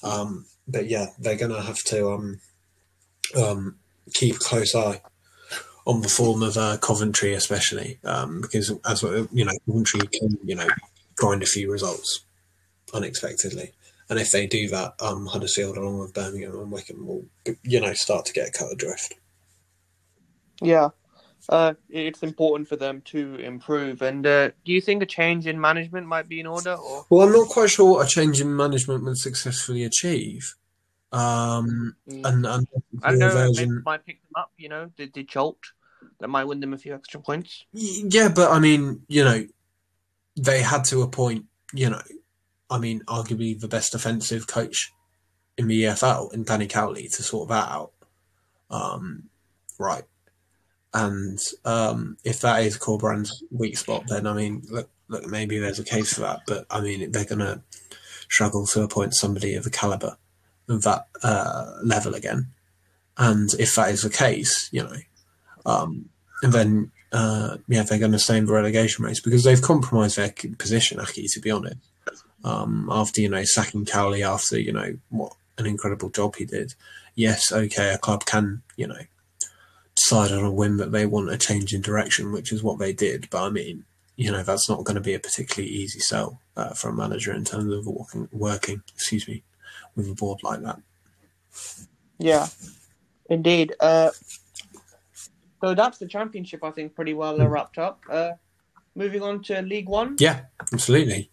Um, but yeah, they're going to have to, um, um, keep a close eye on the form of uh, Coventry, especially um, because as you know, Coventry can you know grind a few results unexpectedly, and if they do that, um, Huddersfield along with Birmingham and Wycombe will you know start to get cut adrift. Yeah, uh, it's important for them to improve. And uh, do you think a change in management might be in order? Or well, I'm not quite sure what a change in management would successfully achieve. Um, mm. and, and I know version... might pick them up. You know, did did Chult that might win them a few extra points. Yeah, but I mean, you know, they had to appoint. You know, I mean, arguably the best defensive coach in the EFL in Danny Cowley to sort that out. Um, right. And um, if that is Corberán's weak spot, then I mean, look, look, maybe there's a case for that. But I mean, they're going to struggle to appoint somebody of the caliber of that uh, level again. And if that is the case, you know, um, and then uh, yeah, they're going to stay in the relegation race because they've compromised their position. Aki, to be honest, um, after you know sacking Cowley after you know what an incredible job he did. Yes, okay, a club can you know decide on a whim that they want a change in direction, which is what they did. But I mean, you know, that's not going to be a particularly easy sell uh, for a manager in terms of working, working, excuse me, with a board like that. Yeah, indeed. Uh, so that's the championship, I think, pretty well uh, wrapped up. Uh, moving on to League One. Yeah, absolutely.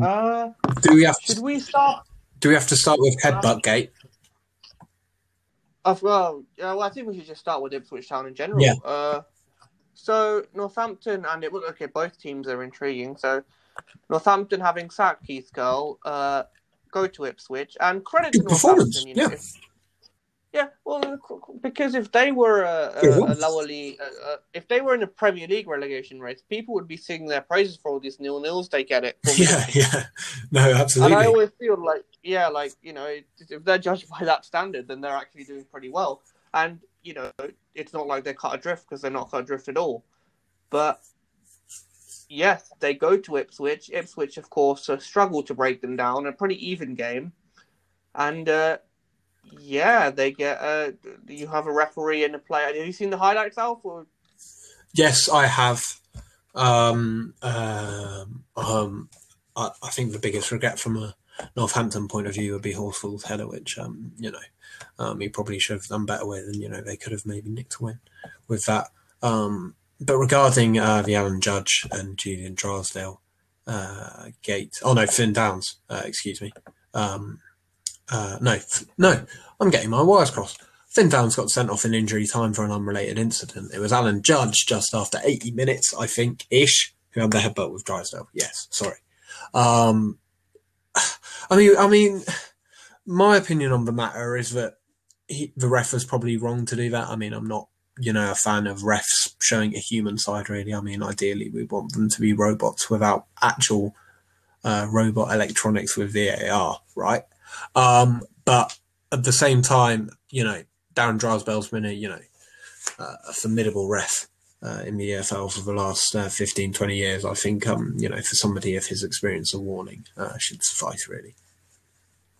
Uh, do we have? Should to, we start? Do we have to start with Headbutt Gate? Uh, well, yeah, well, I think we should just start with Ipswich Town in general. Yeah. Uh, so Northampton and it look okay, both teams are intriguing. So Northampton having sacked Keith Curle, uh, go to Ipswich and credit Good to Northampton. You know, yeah. Yeah, well, because if they were a, a, a lower league, uh, if they were in a Premier League relegation race, people would be singing their praises for all these nil nils they get it. Yeah, yeah, no, absolutely. And I always feel like, yeah, like you know, if they're judged by that standard, then they're actually doing pretty well. And you know, it's not like they're cut adrift because they're not cut adrift at all. But yes, they go to Ipswich. Ipswich, of course, struggle to break them down. A pretty even game, and. Uh, yeah, they get. Uh, you have a referee and a player. Have you seen the highlights, Alf? Or... Yes, I have. Um, um, um, I, I, think the biggest regret from a Northampton point of view would be Horsfall's header, which um, you know, um, he probably should have done better with, and you know, they could have maybe nicked a win with that. Um, but regarding uh, the Alan Judge and Julian Drysdale uh, gate, oh no, Finn Downes, uh, excuse me. Um, uh, no, no, I'm getting my wires crossed. Finn Downes got sent off in injury time for an unrelated incident. It was Alan Judge just after 80 minutes, I think, ish, who had the headbutt with Drysdale. Yes, sorry. Um, I mean, I mean, my opinion on the matter is that he, the ref was probably wrong to do that. I mean, I'm not, you know, a fan of refs showing a human side. Really, I mean, ideally, we want them to be robots without actual uh, robot electronics with VAR, right? Um, but at the same time, you know, Darren Drysdale's been a, you know, uh, a formidable ref uh, in the EFL for the last uh, 15, 20 years. I think, um, you know, for somebody of his experience, a warning uh, should suffice, really.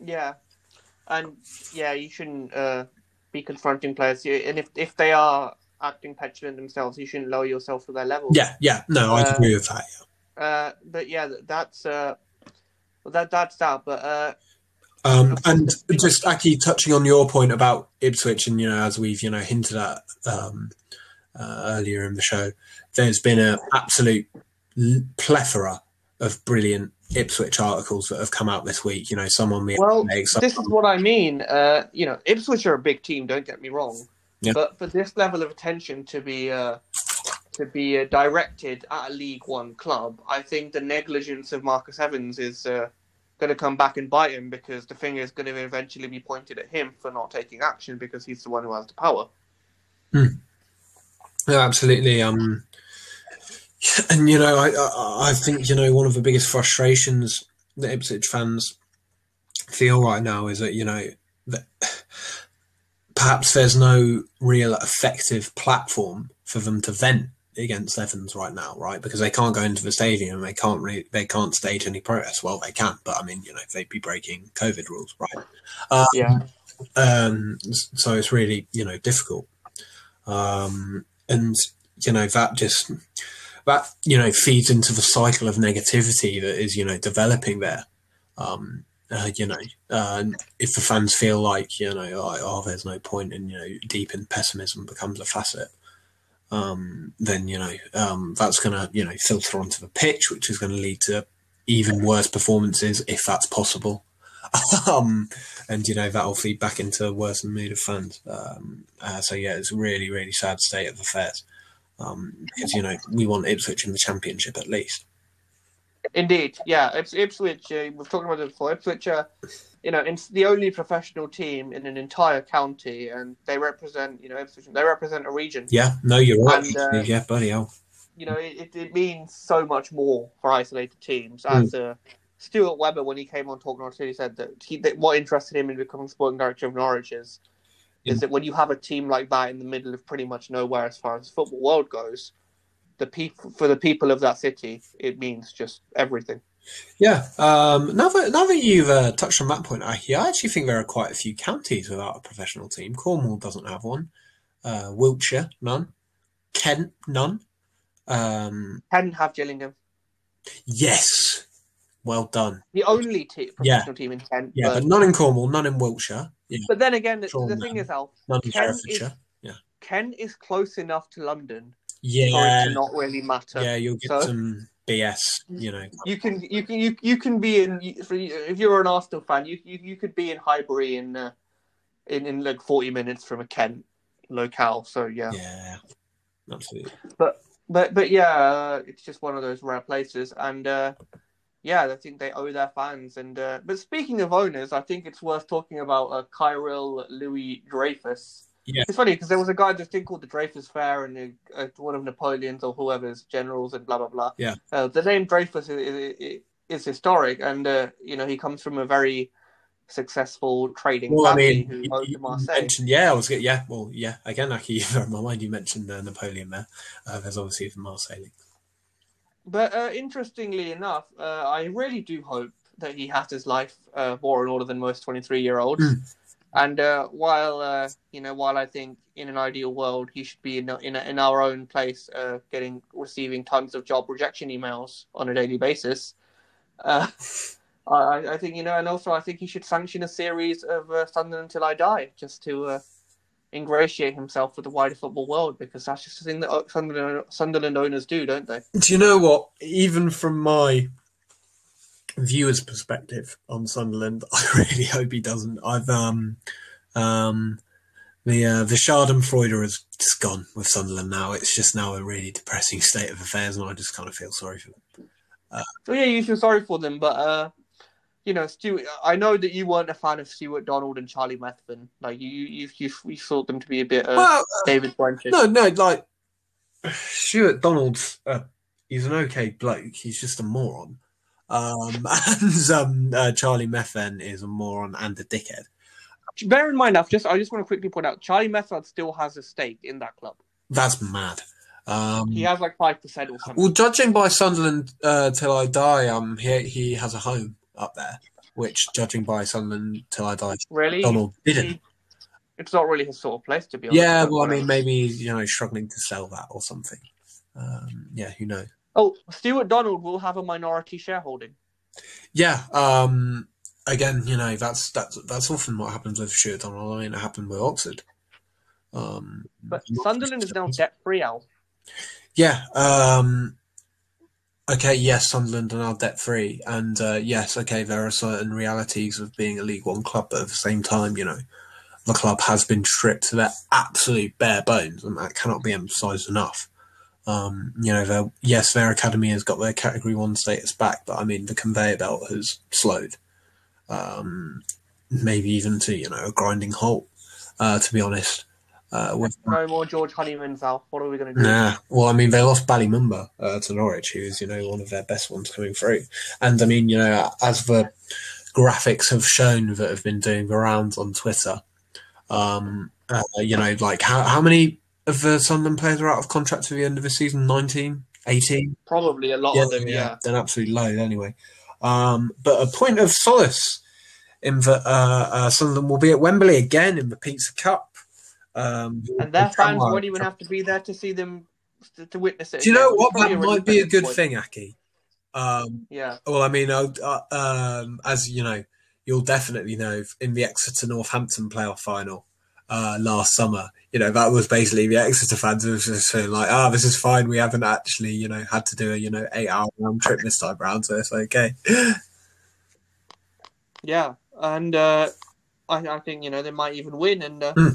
Yeah. And, yeah, you shouldn't uh, be confronting players. And if, if they are acting petulant themselves, you shouldn't lower yourself to their level. Yeah, yeah. No, I uh, agree with that. Yeah. Uh, but, yeah, that's... Uh, well, that that's that. But uh, um, and just Aki touching on your point about Ipswich, and you know, as we've you know hinted at um, uh, earlier in the show, there's been an absolute plethora of brilliant Ipswich articles that have come out this week. You know, some on the well, this is what I mean. Uh, you know, Ipswich are a big team. Don't get me wrong, yeah. but for this level of attention to be uh, to be uh, directed at a League One club, I think the negligence of Marcus Evans is uh, going to come back and bite him because the finger is going to eventually be pointed at him for not taking action because he's the one who has the power. Hmm. Yeah, absolutely. Um, and you know, I, I, I think you know one of the biggest frustrations that Ipswich fans feel right now is that you know that perhaps there's no real effective platform for them to vent against Evans right now, right? Because they can't go into the stadium, they can't re- they can't stage any protests. Well, they can, but I mean, you know, they'd be breaking COVID rules, right? Um, yeah. Um, so it's really, you know, difficult. Um, and, you know, that just, that, you know, feeds into the cycle of negativity that is, you know, developing there. Um, uh, you know, uh, if the fans feel like, you know, oh, oh, there's no point in, you know, deep in pessimism becomes a facet, um, then, you know, um, that's going to, you know, filter onto the pitch, which is going to lead to even worse performances if that's possible. um, and you know that'll feed back into a worsened mood of fans. Um, uh, so yeah, it's a really really sad state of affairs um, because you know we want Ipswich in the championship at least. Indeed, yeah, Ips- Ipswich. Uh, we've talked about it before. Ipswich, you know, it's the only professional team in an entire county, and they represent, you know, they represent a region. Yeah, no, you're right. And, uh, yeah, bloody hell. You know, it, it means so much more for isolated teams. As uh, Stuart Webber, when he came on Talk Norwich, he said that, he, that what interested him in becoming sporting director of Norwich is, Yeah. is that when you have a team like that in the middle of pretty much nowhere as far as the football world goes, the people for the people of that city, it means just everything. Yeah. Um, now that now that you've uh, touched on that point, I, I actually think there are quite a few counties without a professional team. Cornwall doesn't have one. Uh, Wiltshire, none. Kent, none. Um, Can have Gillingham, yes. Well done. the only te- Yeah. professional team in Kent. Yeah, but, but none in Cornwall, none in Wiltshire. Yeah, but then again, the, the thing is, Al, none in Kent is- Herefordshire. Kent is close enough to London for Yeah, it to not really matter. yeah, you'll get So- some BS. You know, You can you can you, you can be in if you're an Arsenal fan you you, you could be in Highbury in uh, in in like 40 minutes from a Kent locale so yeah yeah, absolutely. but but but yeah uh, it's just one of those rare places and uh, yeah I think they owe their fans and uh, but speaking of owners I think it's worth talking about uh, Kyril Louis Dreyfus Yeah. it's funny because there was a guy this thing called the Dreyfus Fair and uh, one of Napoleon's or whoever's generals and blah blah blah Yeah. uh, the name Dreyfus is, is, is historic, and uh, you know he comes from a very successful trading Well, I family mean, who you, owned you Marseille. mentioned, yeah, I was get, yeah, well, yeah. Again, actually, in my mind, you mentioned uh, Napoleon there. Uh, there's obviously the Marseille link. But uh, interestingly enough, uh, I really do hope that he has his life uh, more in order than most twenty-three-year-olds. Hmm. And uh, while uh, you know, while I think in an ideal world he should be in in, in our own place, uh, getting receiving tons of job rejection emails on a daily basis, uh, I, I think you know, and also I think he should sanction a series of uh, Sunderland until I die, just to uh, ingratiate himself with the wider football world, because that's just the thing that uh, Sunderland, Sunderland owners do, don't they? Do you know what? Even from my viewer's perspective on Sunderland, I really hope he doesn't. I've um um the uh, the Schadenfreude has just gone with Sunderland now. It's just now a really depressing state of affairs, and I just kind of feel sorry for them. So yeah, you feel sorry for them, but uh, you know, Stuart. I know that you weren't a fan of Stuart Donald and Charlie Methven. Like you, you, you, you thought them to be a bit uh, well, David Brenton. no, no, like Stuart Donald's uh, he's an okay bloke. He's just a moron. Um, and um, uh, Charlie Methven is a moron and a dickhead. Bear in mind, I've just I just want to quickly point out, Charlie Methven still has a stake in that club. That's mad. Um, He has like five percent or something. Well, judging by Sunderland uh, till I die, um, he he has a home up there. Which, judging by Sunderland till I die, really? Donald didn't. He- it's not really his sort of place to be honest. Yeah, well, I mean, maybe he's, you know struggling to sell that or something. Um, yeah, who knows? Oh, Stuart Donald will have a minority shareholding. Yeah. Um, again, you know that's that's that's often what happens with Stuart Donald. I mean, it happened with Oxford. Um, But Sunderland is now debt free, Al. Yeah. Um, okay. Yes, Sunderland are now debt free, and uh, yes, okay, there are certain realities of being a League One club, but at the same time, you know, the club has been stripped to their absolute bare bones, and that cannot be emphasised enough. Um, you know, their, yes, their academy has got their Category One status back, but I mean, the conveyor belt has slowed, um, maybe even to you know a grinding halt. Uh, to be honest, uh, with No more George Honeyman's, Al. What are we going to do? Nah. Well, I mean, they lost Bali Mumba uh, to Norwich, who is, you know, one of their best ones coming through. And I mean, you know, as the graphics have shown that have been doing the rounds on Twitter, um, uh, you know, like how, how many of the Sunderland players are out of contract to the end of the season? 19? 18? Probably a lot yeah, of them. Yeah. They're absolutely low anyway. Um, but a point of solace in that uh, uh, Sunderland will be at Wembley again in the Pizza Cup. Um, and their fans won't even have to be there to see them to, to witness it. Do you know what? which what? is That really might be a good point. thing, Aki. Um, Yeah, well, I mean, uh, uh, um, as you know, you'll definitely know in the Exeter Northampton playoff final uh, last summer. You know that was basically the Exeter fans were just saying like, "Ah, this is fine. We haven't actually, you know, had to do a you know eight hour round trip this time round, so it's okay." yeah, and uh, I, I think you know they might even win, and uh, Hmm.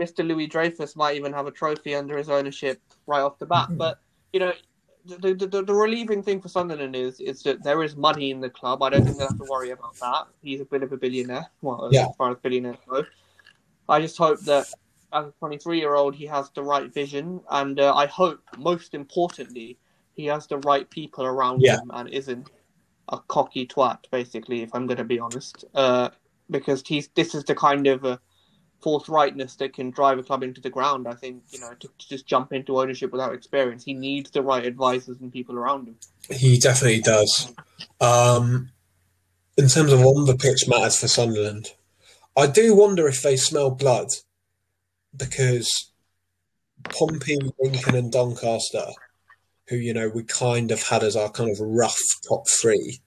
Mr. Louis Dreyfus might even have a trophy under his ownership right off the bat. Hmm. But you know, the, the, the, the relieving thing for Sunderland is is that there is money in the club. I don't think they have to worry about that. He's a bit of a billionaire. Well, Yeah. as far as billionaires go. I just hope that as a 23 year old, he has the right vision, and uh, I hope, most importantly, he has the right people around Yeah. him and isn't a cocky twat. Basically, if I'm going to be honest, uh, because he's this is the kind of uh, forthrightness that can drive a club into the ground. I think you know to, to just jump into ownership without experience, he needs the right advisors and people around him. He definitely does. Um, in terms of on the pitch matters for Sunderland, I do wonder if they smell blood because Pompey, Lincoln, and Doncaster, who you know we kind of had as our kind of rough top three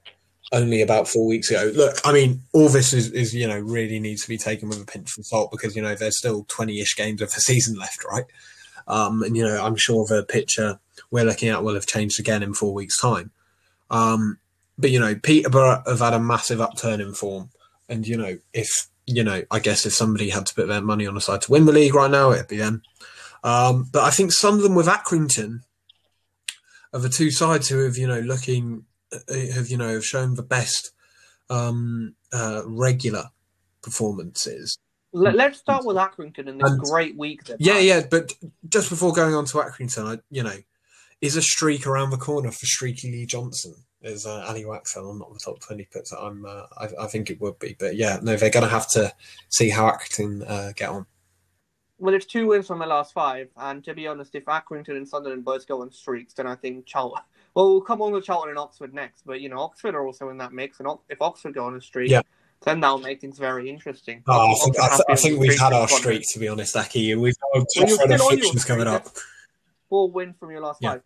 only about four weeks ago. Look, I mean, all this is, is you know really needs to be taken with a pinch of salt because you know there's still twenty-ish games of the season left, right? Um, and you know I'm sure the picture we're looking at will have changed again in four weeks' time. Um, but you know, Peterborough have had a massive upturn in form, and you know, if you know, I guess if somebody had to put their money on the side to win the league right now, it'd be them. Um, but I think some of them with Accrington are the two sides who have you know looking uh, have you know have shown the best um, uh, regular performances. Let, let's start with Accrington and this And- great week. Yeah, had. yeah, but just before going on to Accrington, I, you know, is a streak around the corner for Streaky Lee Johnson? Is uh, Ali Waxel not the top twenty puts? I'm, uh, I, I think it would be, but yeah, no, they're going to have to see how Accrington uh, get on. Well, it's two wins from the last five, and to be honest, if Accrington and Sunderland both go on streaks, then I think Charlton. Well, we'll come on with Charlton and Oxford next, but you know Oxford are also in that mix, and if Oxford go on a streak, Yeah. then that'll make things very interesting. Oh, I think, I, th- I think we've had our streak, to be honest, Aki. We've got a tough run of still on your fictions coming up. Four wins from your last Yeah. five.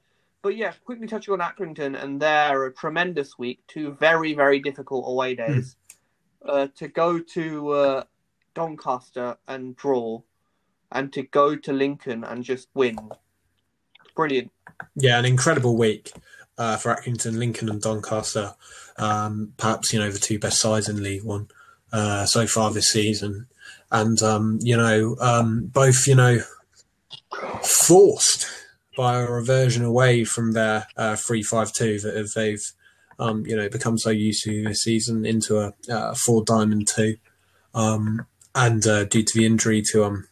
But yeah, quickly touching on Accrington and their tremendous week, two very, very difficult away Hmm. days. Uh, to go to uh, Doncaster and draw, and to go to Lincoln and just win. Brilliant. Yeah, an incredible week uh, for Accrington, Lincoln, and Doncaster. Um, perhaps you know the two best sides in League One uh, so far this season, and um, you know um, both you know forced by a reversion away from their uh, three-five-two that they've um, you know become so used to this season into a four diamond two, um, and uh, due to the injury to um,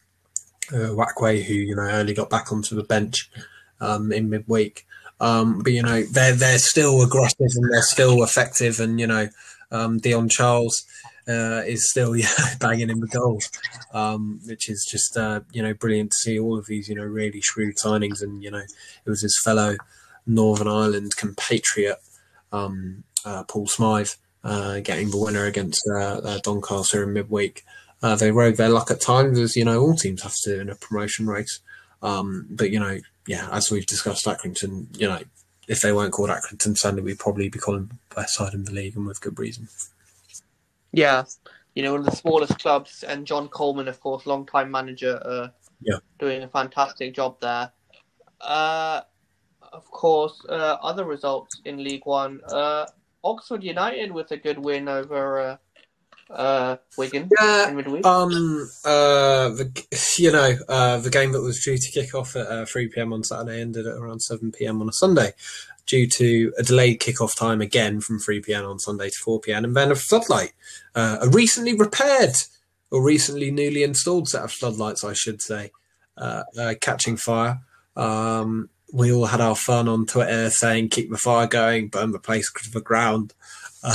uh, who you know only got back onto the bench um, in midweek. Um, but you know they're they're still aggressive and they're still effective, and you know um, Dion Charles uh, is still yeah, banging in the goals, um, which is just uh, you know brilliant to see all of these you know really shrewd signings, and you know it was his fellow Northern Ireland compatriot um, uh, Paul Smyth uh, getting the winner against uh, uh, Doncaster in midweek. They rode their luck at times, as you know all teams have to in a promotion race. Um, but you know, yeah, as we've discussed, Accrington, you know, if they weren't called Accrington Stanley, we'd probably be calling best side in the league, and with good reason. Yeah, you know, one of the smallest clubs, and John Coleman, of course, long-time manager, uh, Yeah. doing a fantastic job there. Uh, of course, uh, other results in League One. Uh, Oxford United with a good win over uh, uh, Wigan Yeah, in midweek. Um, uh, the you know uh, the game that was due to kick off at uh, three pm on Saturday ended at around seven pm on a Sunday, due to a delayed kick-off time again from three pm on Sunday to four pm, and then a floodlight, uh, a recently repaired or recently newly installed set of floodlights, I should say, uh, uh, catching fire. Um, we all had our fun on Twitter saying "keep the fire going, burn the place to the ground."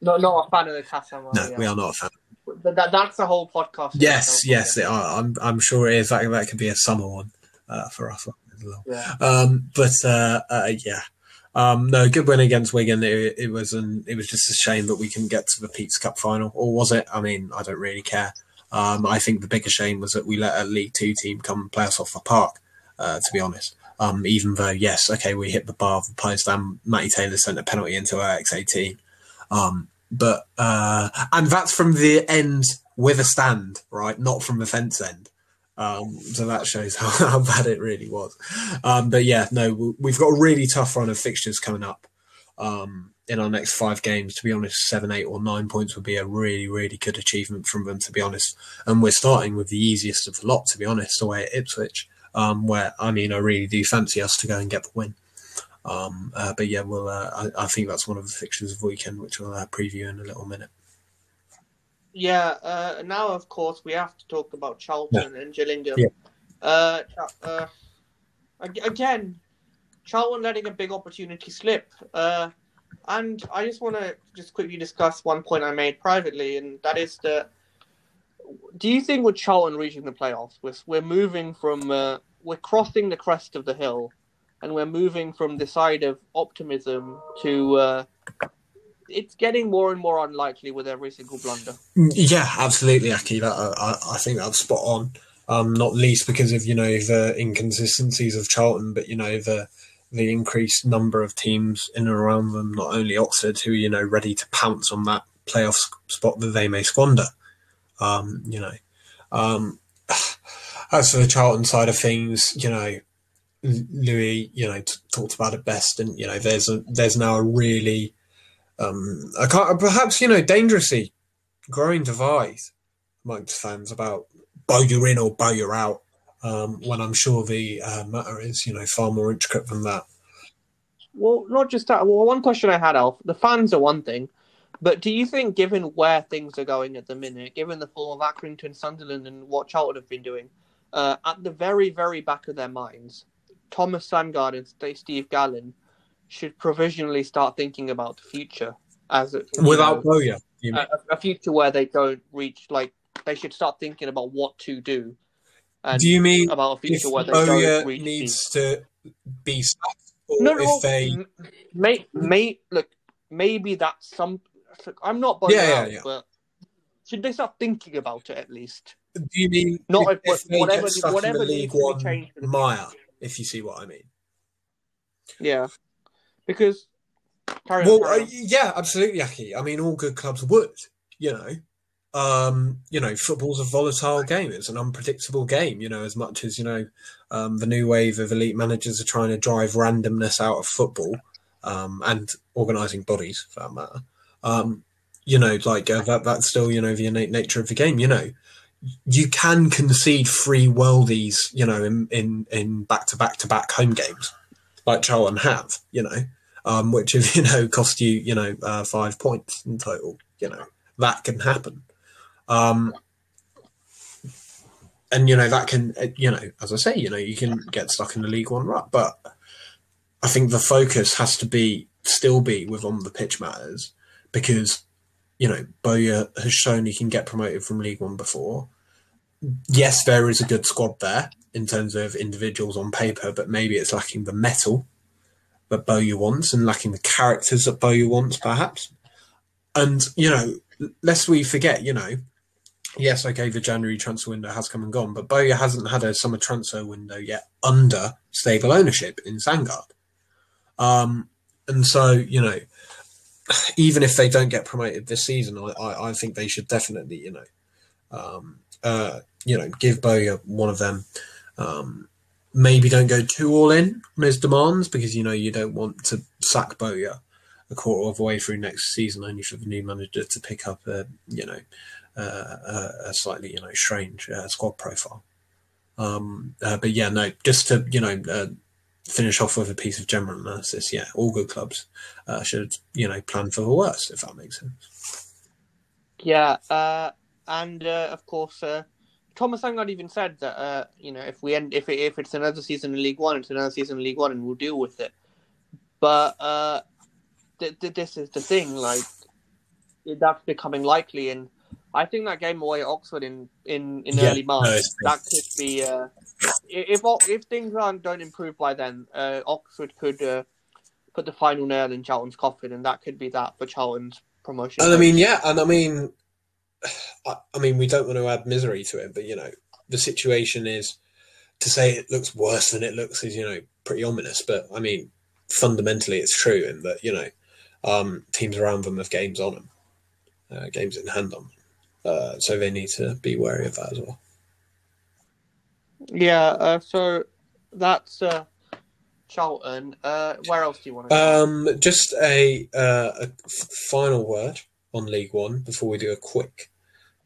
Not, not a fan of the Kassam no, we are not a fan. That, that, that's the whole podcast. Yes, yes, it, I, I'm I'm sure it is. That that could be a summer one uh, for us Yeah. Um, but uh, uh, yeah, Um, no, good win against Wigan. It, it was an, it was just a shame that we couldn't get to the Pizza Cup final, or was it? I mean, I don't really care. Um, I think the bigger shame was that we let a League Two team come and play us off the park. Uh, to be honest, um, even though yes, okay, we hit the bar of the post and Matty Taylor sent a penalty into our X18. Um, but uh, and that's from the end with a stand, right? Not from the fence end. Um, so that shows how, how, bad it really was. Um, but yeah, no, we've got a really tough run of fixtures coming up um, in our next five games. To be honest, seven, eight, or nine points would be a really, really good achievement from them. To be honest, and we're starting with the easiest of the lot. To be honest, away at Ipswich, um, where I mean, I really do fancy us to go and get the win. Um, uh, but yeah, we'll. Uh, I, I, think that's one of the fixtures of the weekend, which we'll uh, preview in a little minute. Yeah. Uh, now, of course, we have to talk about Charlton yeah. and Gillingham. Yeah. Uh, uh, again, Charlton letting a big opportunity slip. and I just want to just quickly discuss one point I made privately, and that is that. Do you think with Charlton reaching the playoffs, we're, we're moving from we're crossing the crest of the hill and we're moving from the side of optimism to uh, it's getting more and more unlikely with every single blunder. Yeah, absolutely, Aki. That, I, I think that's spot on. Um, not least because of you know the inconsistencies of Charlton, but you know the the increased number of teams in and around them. Not only Oxford, who you know ready to pounce on that playoff spot that they may squander. Um, you know, um, as for the Charlton side of things, you know, Louis, you know, t- talked about it best, and you know, there's a there's now a really, um, I can't perhaps you know, dangerously growing divide amongst fans about Bowyer in or Bowyer out. Um, when I'm sure the uh, matter is, you know, far more intricate than that. Well, not just that. Well, one question I had, Alf. The fans are one thing, but do you think, given where things are going at the minute, given the fall of Accrington, Sunderland, and what Charlton have been doing, uh, at the very, very back of their minds, Thomas Sandgaard and Steve Gallen should provisionally start thinking about the future as a, without Bowyer. A, a, future where they don't reach like they should start thinking about what to do. do you mean about a future where they don't reach needs the... to be sacked, no, no, if they may may look maybe that's some. I'm not yeah, yeah, out, yeah. but should they start thinking about it at least? Do you mean not if, if whatever whatever to be changed for the Maya? If you see what I mean. Yeah, because. well, uh, yeah, absolutely, Aki. I mean, all good clubs would, you know. Um, you know, football's a volatile game. It's an unpredictable game. You know, as much as you know, um, the new wave of elite managers are trying to drive randomness out of football um, and organising bodies, for that matter. Um, you know, like uh, that. That's still you know the innate nature of the game. You know, you can concede free worldies, you know, in in in back to back to back home games, like Charlton have, you know, um, which have you know cost you you know uh, five points in total. You know that can happen, um, and you know that can uh, you know as I say, you know you can get stuck in the League One rut, but I think the focus has to be still be with on the pitch matters because you know, Bowyer has shown he can get promoted from League One before. Yes, there is a good squad there in terms of individuals on paper, but maybe it's lacking the metal that Bowyer wants and lacking the characters that Bowyer wants, perhaps. And, you know, lest we forget, you know, yes, okay, the January transfer window has come and gone, but Bowyer hasn't had a summer transfer window yet under stable ownership in Sandgaard. Um, and so, you know, even if they don't get promoted this season, I, I, I think they should definitely, you know, um, uh, you know, give Bowyer one of them. Um, maybe don't go too all in on his demands because you know you don't want to sack Bowyer a quarter of the way through next season only for the new manager to pick up a you know uh, a slightly you know strange uh, squad profile. Um, uh, but yeah, no, just to you know uh, finish off with a piece of general analysis, yeah, all good clubs uh, should you know plan for the worst, if that makes sense. Yeah, uh, and of course, Thomas Sandgaard even said that uh, you know if we end if it, if it's another season in League One, it's another season in League One, and we'll deal with it. But uh, th- th- this is the thing, like that's becoming likely, and I think that game away at Oxford in in, in yeah, early March no, that could be if if things aren't don't improve by then, uh, Oxford could uh, put the final nail in Charlton's coffin, and that could be that for Charlton's promotion. And I mean, yeah, and I mean, I, I mean, we don't want to add misery to it, but you know, the situation is to say it looks worse than it looks is you know pretty ominous. But I mean, fundamentally, it's true in that you know um, teams around them have games on them, uh, games in hand on them, uh, so they need to be wary of that as well. Yeah, uh, so that's uh, Charlton. Uh, where else do you want to? Go? Um, just a, uh, a final word on League One before we do a quick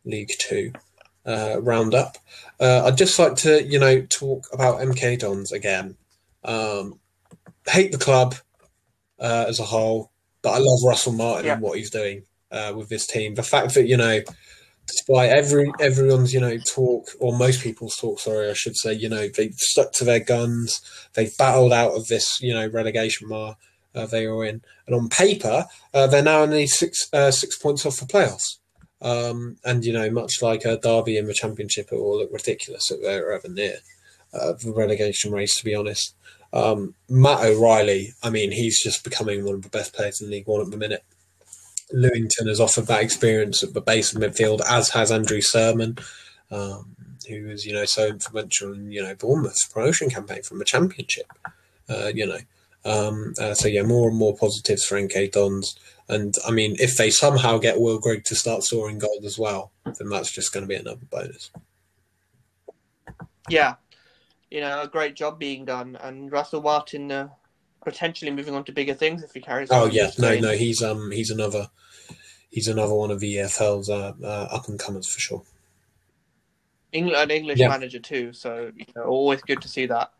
League Two uh, roundup. Uh, I'd just like to, you know, talk about MK Dons again. Um, hate the club uh, as a whole, but I love Russell Martin yeah. and what he's doing uh, with this team. The fact that you know, despite every everyone's you know talk or most people's talk, sorry, I should say, you know, they've stuck to their guns. They've battled out of this, you know, relegation mar uh, they were in, and on paper, uh, they're now only six uh, six points off the playoffs. Um, and you know, much like a Derby in the Championship, it will look ridiculous if they're ever near uh, the relegation race. To be honest, um, Matt O'Reilly, I mean, he's just becoming one of the best players in League One at the minute. Lewington has offered that experience at the base of midfield, as has Andrew Surman, um, who was you know so influential in you know Bournemouth's promotion campaign from the Championship. Uh, you know, um, uh, so yeah, more and more positives for MK Dons. And I mean, if they somehow get Will Grigg to start scoring goals as well, then that's just going to be another bonus. Yeah, you know, a great job being done, and Russell Martin uh, potentially moving on to bigger things if he carries. Oh yeah, no, no, he's um he's another he's another one of the EFL's uh, uh, up and comers for sure. England, an English yeah. manager too, so you know, always good to see that.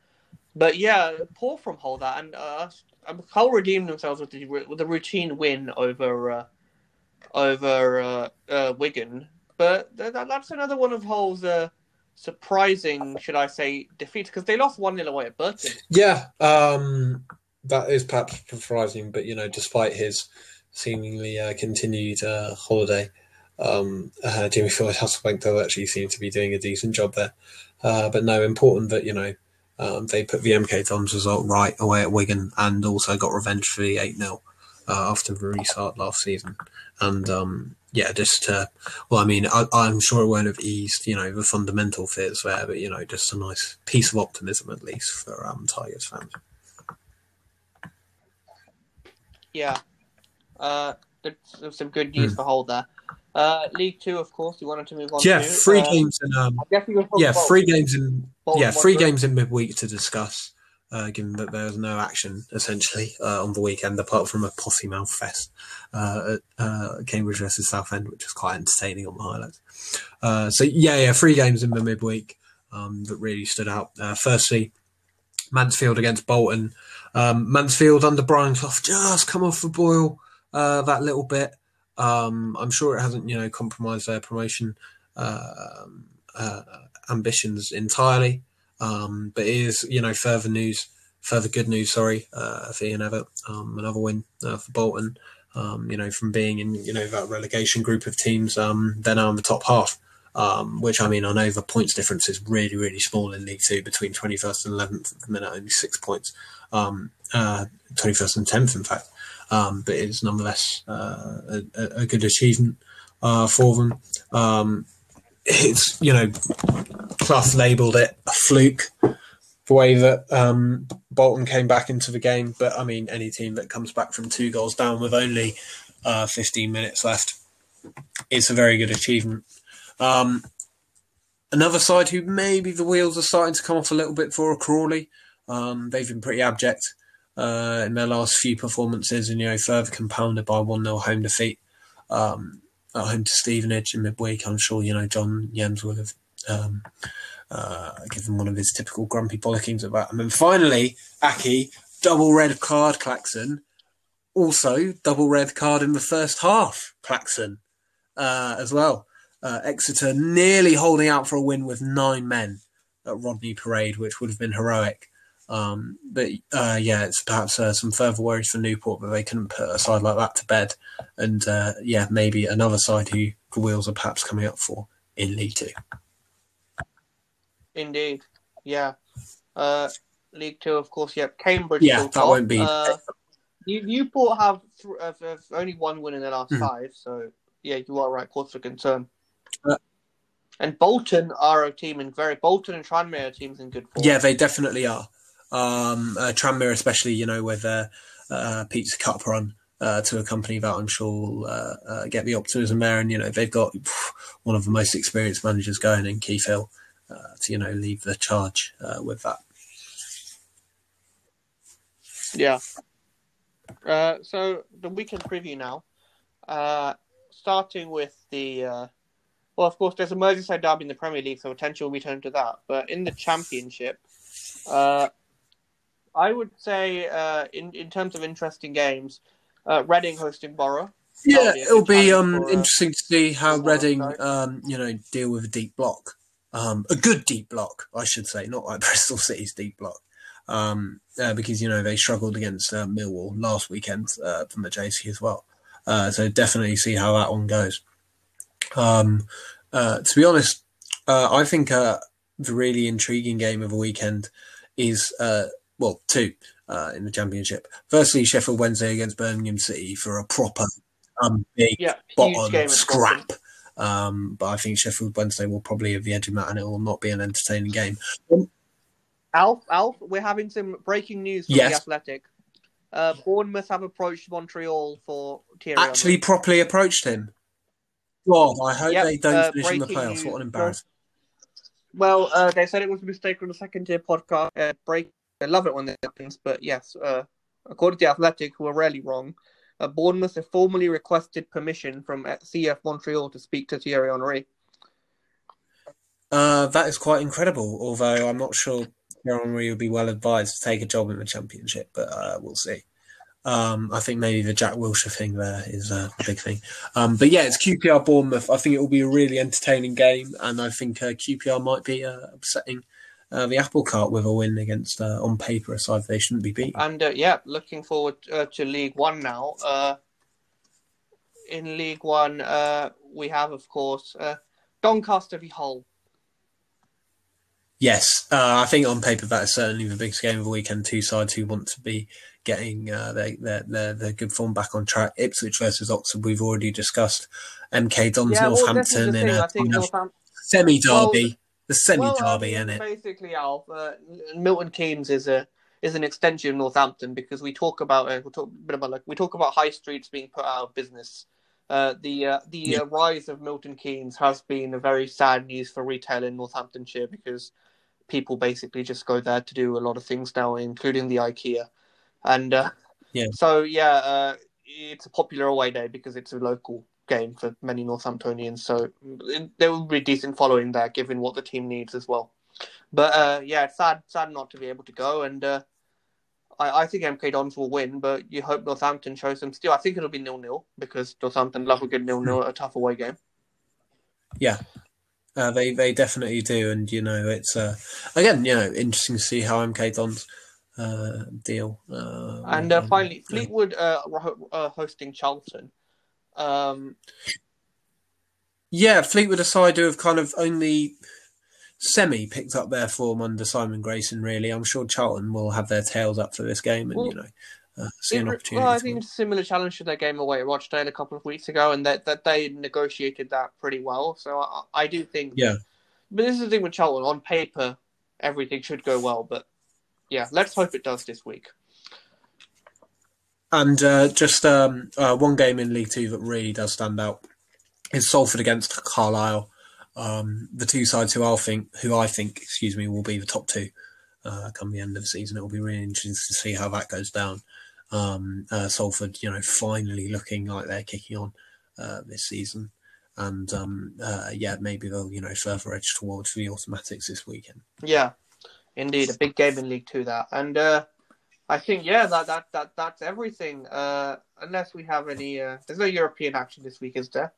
But yeah, poor from that, and uh, Hull redeemed themselves with the with a routine win over uh, over uh, uh, Wigan, but th- that's another one of Hull's uh, surprising, should I say, defeats because they lost one 0 away at Burton. Yeah, um, that is perhaps surprising, but you know, despite his seemingly uh, continued uh, holiday. Um, Jimmy Floyd Hasselbaink does actually seem to be doing a decent job there. But no, important that, you know, um, they put the MK Dons result right away at Wigan and also got revenge for the 8 0 uh, after the restart last season. And um, yeah, just uh, well, I mean, I, am sure it won't have eased, you know, the fundamental fears there, but you know, just a nice piece of optimism at least for um, Tigers fans. Yeah, uh, there's some good news mm. for there. Uh, League Two, of course, you wanted to move on. Yeah, to. three uh, games in. Um, yeah, three games in. yeah, three games in midweek to discuss. Uh, given that there was no action essentially uh, on the weekend apart from a potty mouth fest uh, at uh, Cambridge versus Southend, which was quite entertaining on the highlights. Uh, so yeah, yeah, three games in the midweek um, that really stood out. Uh, firstly, Mansfield against Bolton. Um, Mansfield under Brian Clough just come off the boil that little bit. Um, I'm sure it hasn't, you know, compromised their promotion uh, uh, ambitions entirely. Um, but it is, you know, further news, further good news. Sorry, uh, for Ian Evatt, um, another win uh, for Bolton. Um, you know, from being in, you know, that relegation group of teams, um, they're now in the top half. Which I mean, I know the points difference is really, really small in League Two between 21st and 11th. At the minute, only six points. Um, uh, 21st and 10th, in fact um, but it's nonetheless uh, a, a, good achievement uh, for them. Um, it's you know, Clough labelled it a fluke the way that um, Bolton came back into the game, but I mean, any team that comes back from two goals down with only uh, 15 minutes left, it's a very good achievement. Um, another side who maybe the wheels are starting to come off a little bit for a Crawley. Um, they've been pretty abject uh, in their last few performances, and you know further compounded by one 0 home defeat um, at home to Stevenage in midweek. I'm sure you know John Yems would have um, uh, given one of his typical grumpy bollockings about. And then finally, Aki double red card, Claxon. Also, double red card in the first half, Claxon, uh, as well. Uh, Exeter nearly holding out for a win with nine men at Rodney Parade, which would have been heroic. Um, but uh, yeah, it's perhaps uh, some further worries for Newport that they couldn't put a side like that to bed. And uh, yeah, maybe another side who the wheels are perhaps coming up for in League Two. Indeed, yeah. Uh, League Two, of course. Yep, Cambridge. Yeah, that top. won't be. Uh, You, Newport have, th- have, have only one win in their last Mhm. five, so yeah, you are right. Cause for concern. Uh, and Bolton are a team in very Bolton and Tranmere are teams in good form. Yeah, they definitely are. Um, uh, Tranmere, especially, you know, with their uh, Pizza Cup run uh, to accompany that, I'm sure will uh, uh, get the optimism there. And, you know, they've got pff, one of the most experienced managers going in Keith Hill uh, to, you know, leave the charge uh, with that. Yeah. Uh, so the weekend preview now, uh, starting with the. Uh, well, of course, there's a Merseyside derby in the Premier League, so attention will be turned to that. But in the Championship, uh, I would say, uh, in in terms of interesting games, uh, Reading hosting Boro. Yeah, be it'll be um, uh, interesting to see how Reading, um, you know, deal with a deep block. Um, a good deep block, I should say, not like Bristol City's deep block. Um, uh, because, you know, they struggled against uh, Millwall last weekend uh, from the JC as well. Uh, so definitely see how that one goes. Um, uh, to be honest, uh, I think uh, the really intriguing game of the weekend is, uh, well, two uh, in the Championship. Firstly, Sheffield Wednesday against Birmingham City for a proper um, big Yeah, game. scrap. Um, but I think Sheffield Wednesday will probably have the edge of that, and it will not be an entertaining game. Alf, Alf, we're having some breaking news from Yes. the Athletic. Uh, Bournemouth have approached Montreal for Thierry. Actually, properly approached him. God, I hope Yep, they don't uh, finish in the playoffs. news. What an embarrassment! Well, uh, they said it was a mistake on the second tier podcast. Uh, break. I love it when that happens, but yes, uh, according to Athletic, who are rarely wrong, uh, Bournemouth have formally requested permission from uh, CF Montreal to speak to Thierry Henry. Uh, that is quite incredible. Although I'm not sure Thierry Henry would be well advised to take a job in the Championship, but uh, we'll see. Um, I think maybe the Jack Wilshere thing there is uh, a big thing. Um, but yeah, it's QPR Bournemouth. I think it will be a really entertaining game, and I think uh, QPR might be uh, upsetting uh, the apple cart with a win against, uh, on paper, a side they shouldn't be beating. And uh, yeah, looking forward uh, to League One now. Uh, in League One, uh, we have, of course, uh, Doncaster v Hull. Yes, uh, I think on paper that is certainly the biggest game of the weekend. Two sides who want to be getting uh, their, their their their good form back on track. Ipswich versus Oxford, we've already discussed. MK Dons Yeah, well, this is Northampton the in thing. a I think kind semi derby, Well, the semi Well, derby, mean, isn't it? Basically, Alf, uh, Milton Keynes is a is an extension of Northampton because we talk about uh, we talk a bit about like we talk about high streets being put out of business. Uh, the uh, the Yeah. uh, rise of Milton Keynes has been a very sad news for retail in Northamptonshire because people basically just go there to do a lot of things now, including the IKEA, and uh, Yeah. So yeah, uh, it's a popular away day because it's a local game for many Northamptonians. So there will be decent following there, given what the team needs as well. But uh, yeah, it's sad, sad not to be able to go, and uh, I, I think MK Dons will win. But you hope Northampton shows them still. I think it'll be nil nil because Northampton love a good nil nil, a tough away game. Yeah. Uh, they they definitely do, and you know it's uh, again you know interesting to see how MK Dons uh, deal. Uh, And uh, um, finally, Fleetwood uh, uh, hosting Charlton. Um, Yeah, Fleetwood aside who have kind of only semi picked up their form under Simon Grayson. Really, I'm sure Charlton will have their tails up for this game, and Well, you know, uh, see an opportunity. Well, I think a similar challenge to their game away at Rochdale a couple of weeks ago, and that, that they negotiated that pretty well. So I, I do think. Yeah. But this is the thing with Charlton. On paper, everything should go well, but yeah, let's hope it does this week. And uh, just um, uh, one game in League Two that really does stand out is Salford against Carlisle. Um, the two sides who I think, who I think, excuse me, will be the top two uh, come the end of the season. It will be really interesting to see how that goes down. Um, uh, Salford, you know, finally looking like they're kicking on uh, this season, and um, uh, yeah, maybe they'll you know further edge towards the automatics this weekend. Yeah, indeed, a big game in League Two. That, and I think yeah, that that that that's everything. Uh, unless we have any, uh, there's no European action this week, is there?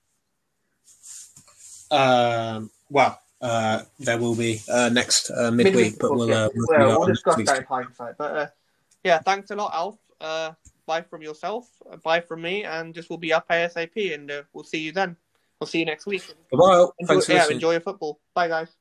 Um, well, uh, there will be uh, next uh, midweek, but we'll, yeah. uh, we'll, Well, we'll discuss that in hindsight. But uh, yeah, thanks a lot, Alf. Uh, bye from yourself. uh, Bye from me, and this will be up ASAP, and uh, we'll see you then. We'll see you next week. Goodbye. Enjoy, yeah, listening. enjoy your football. Bye, guys.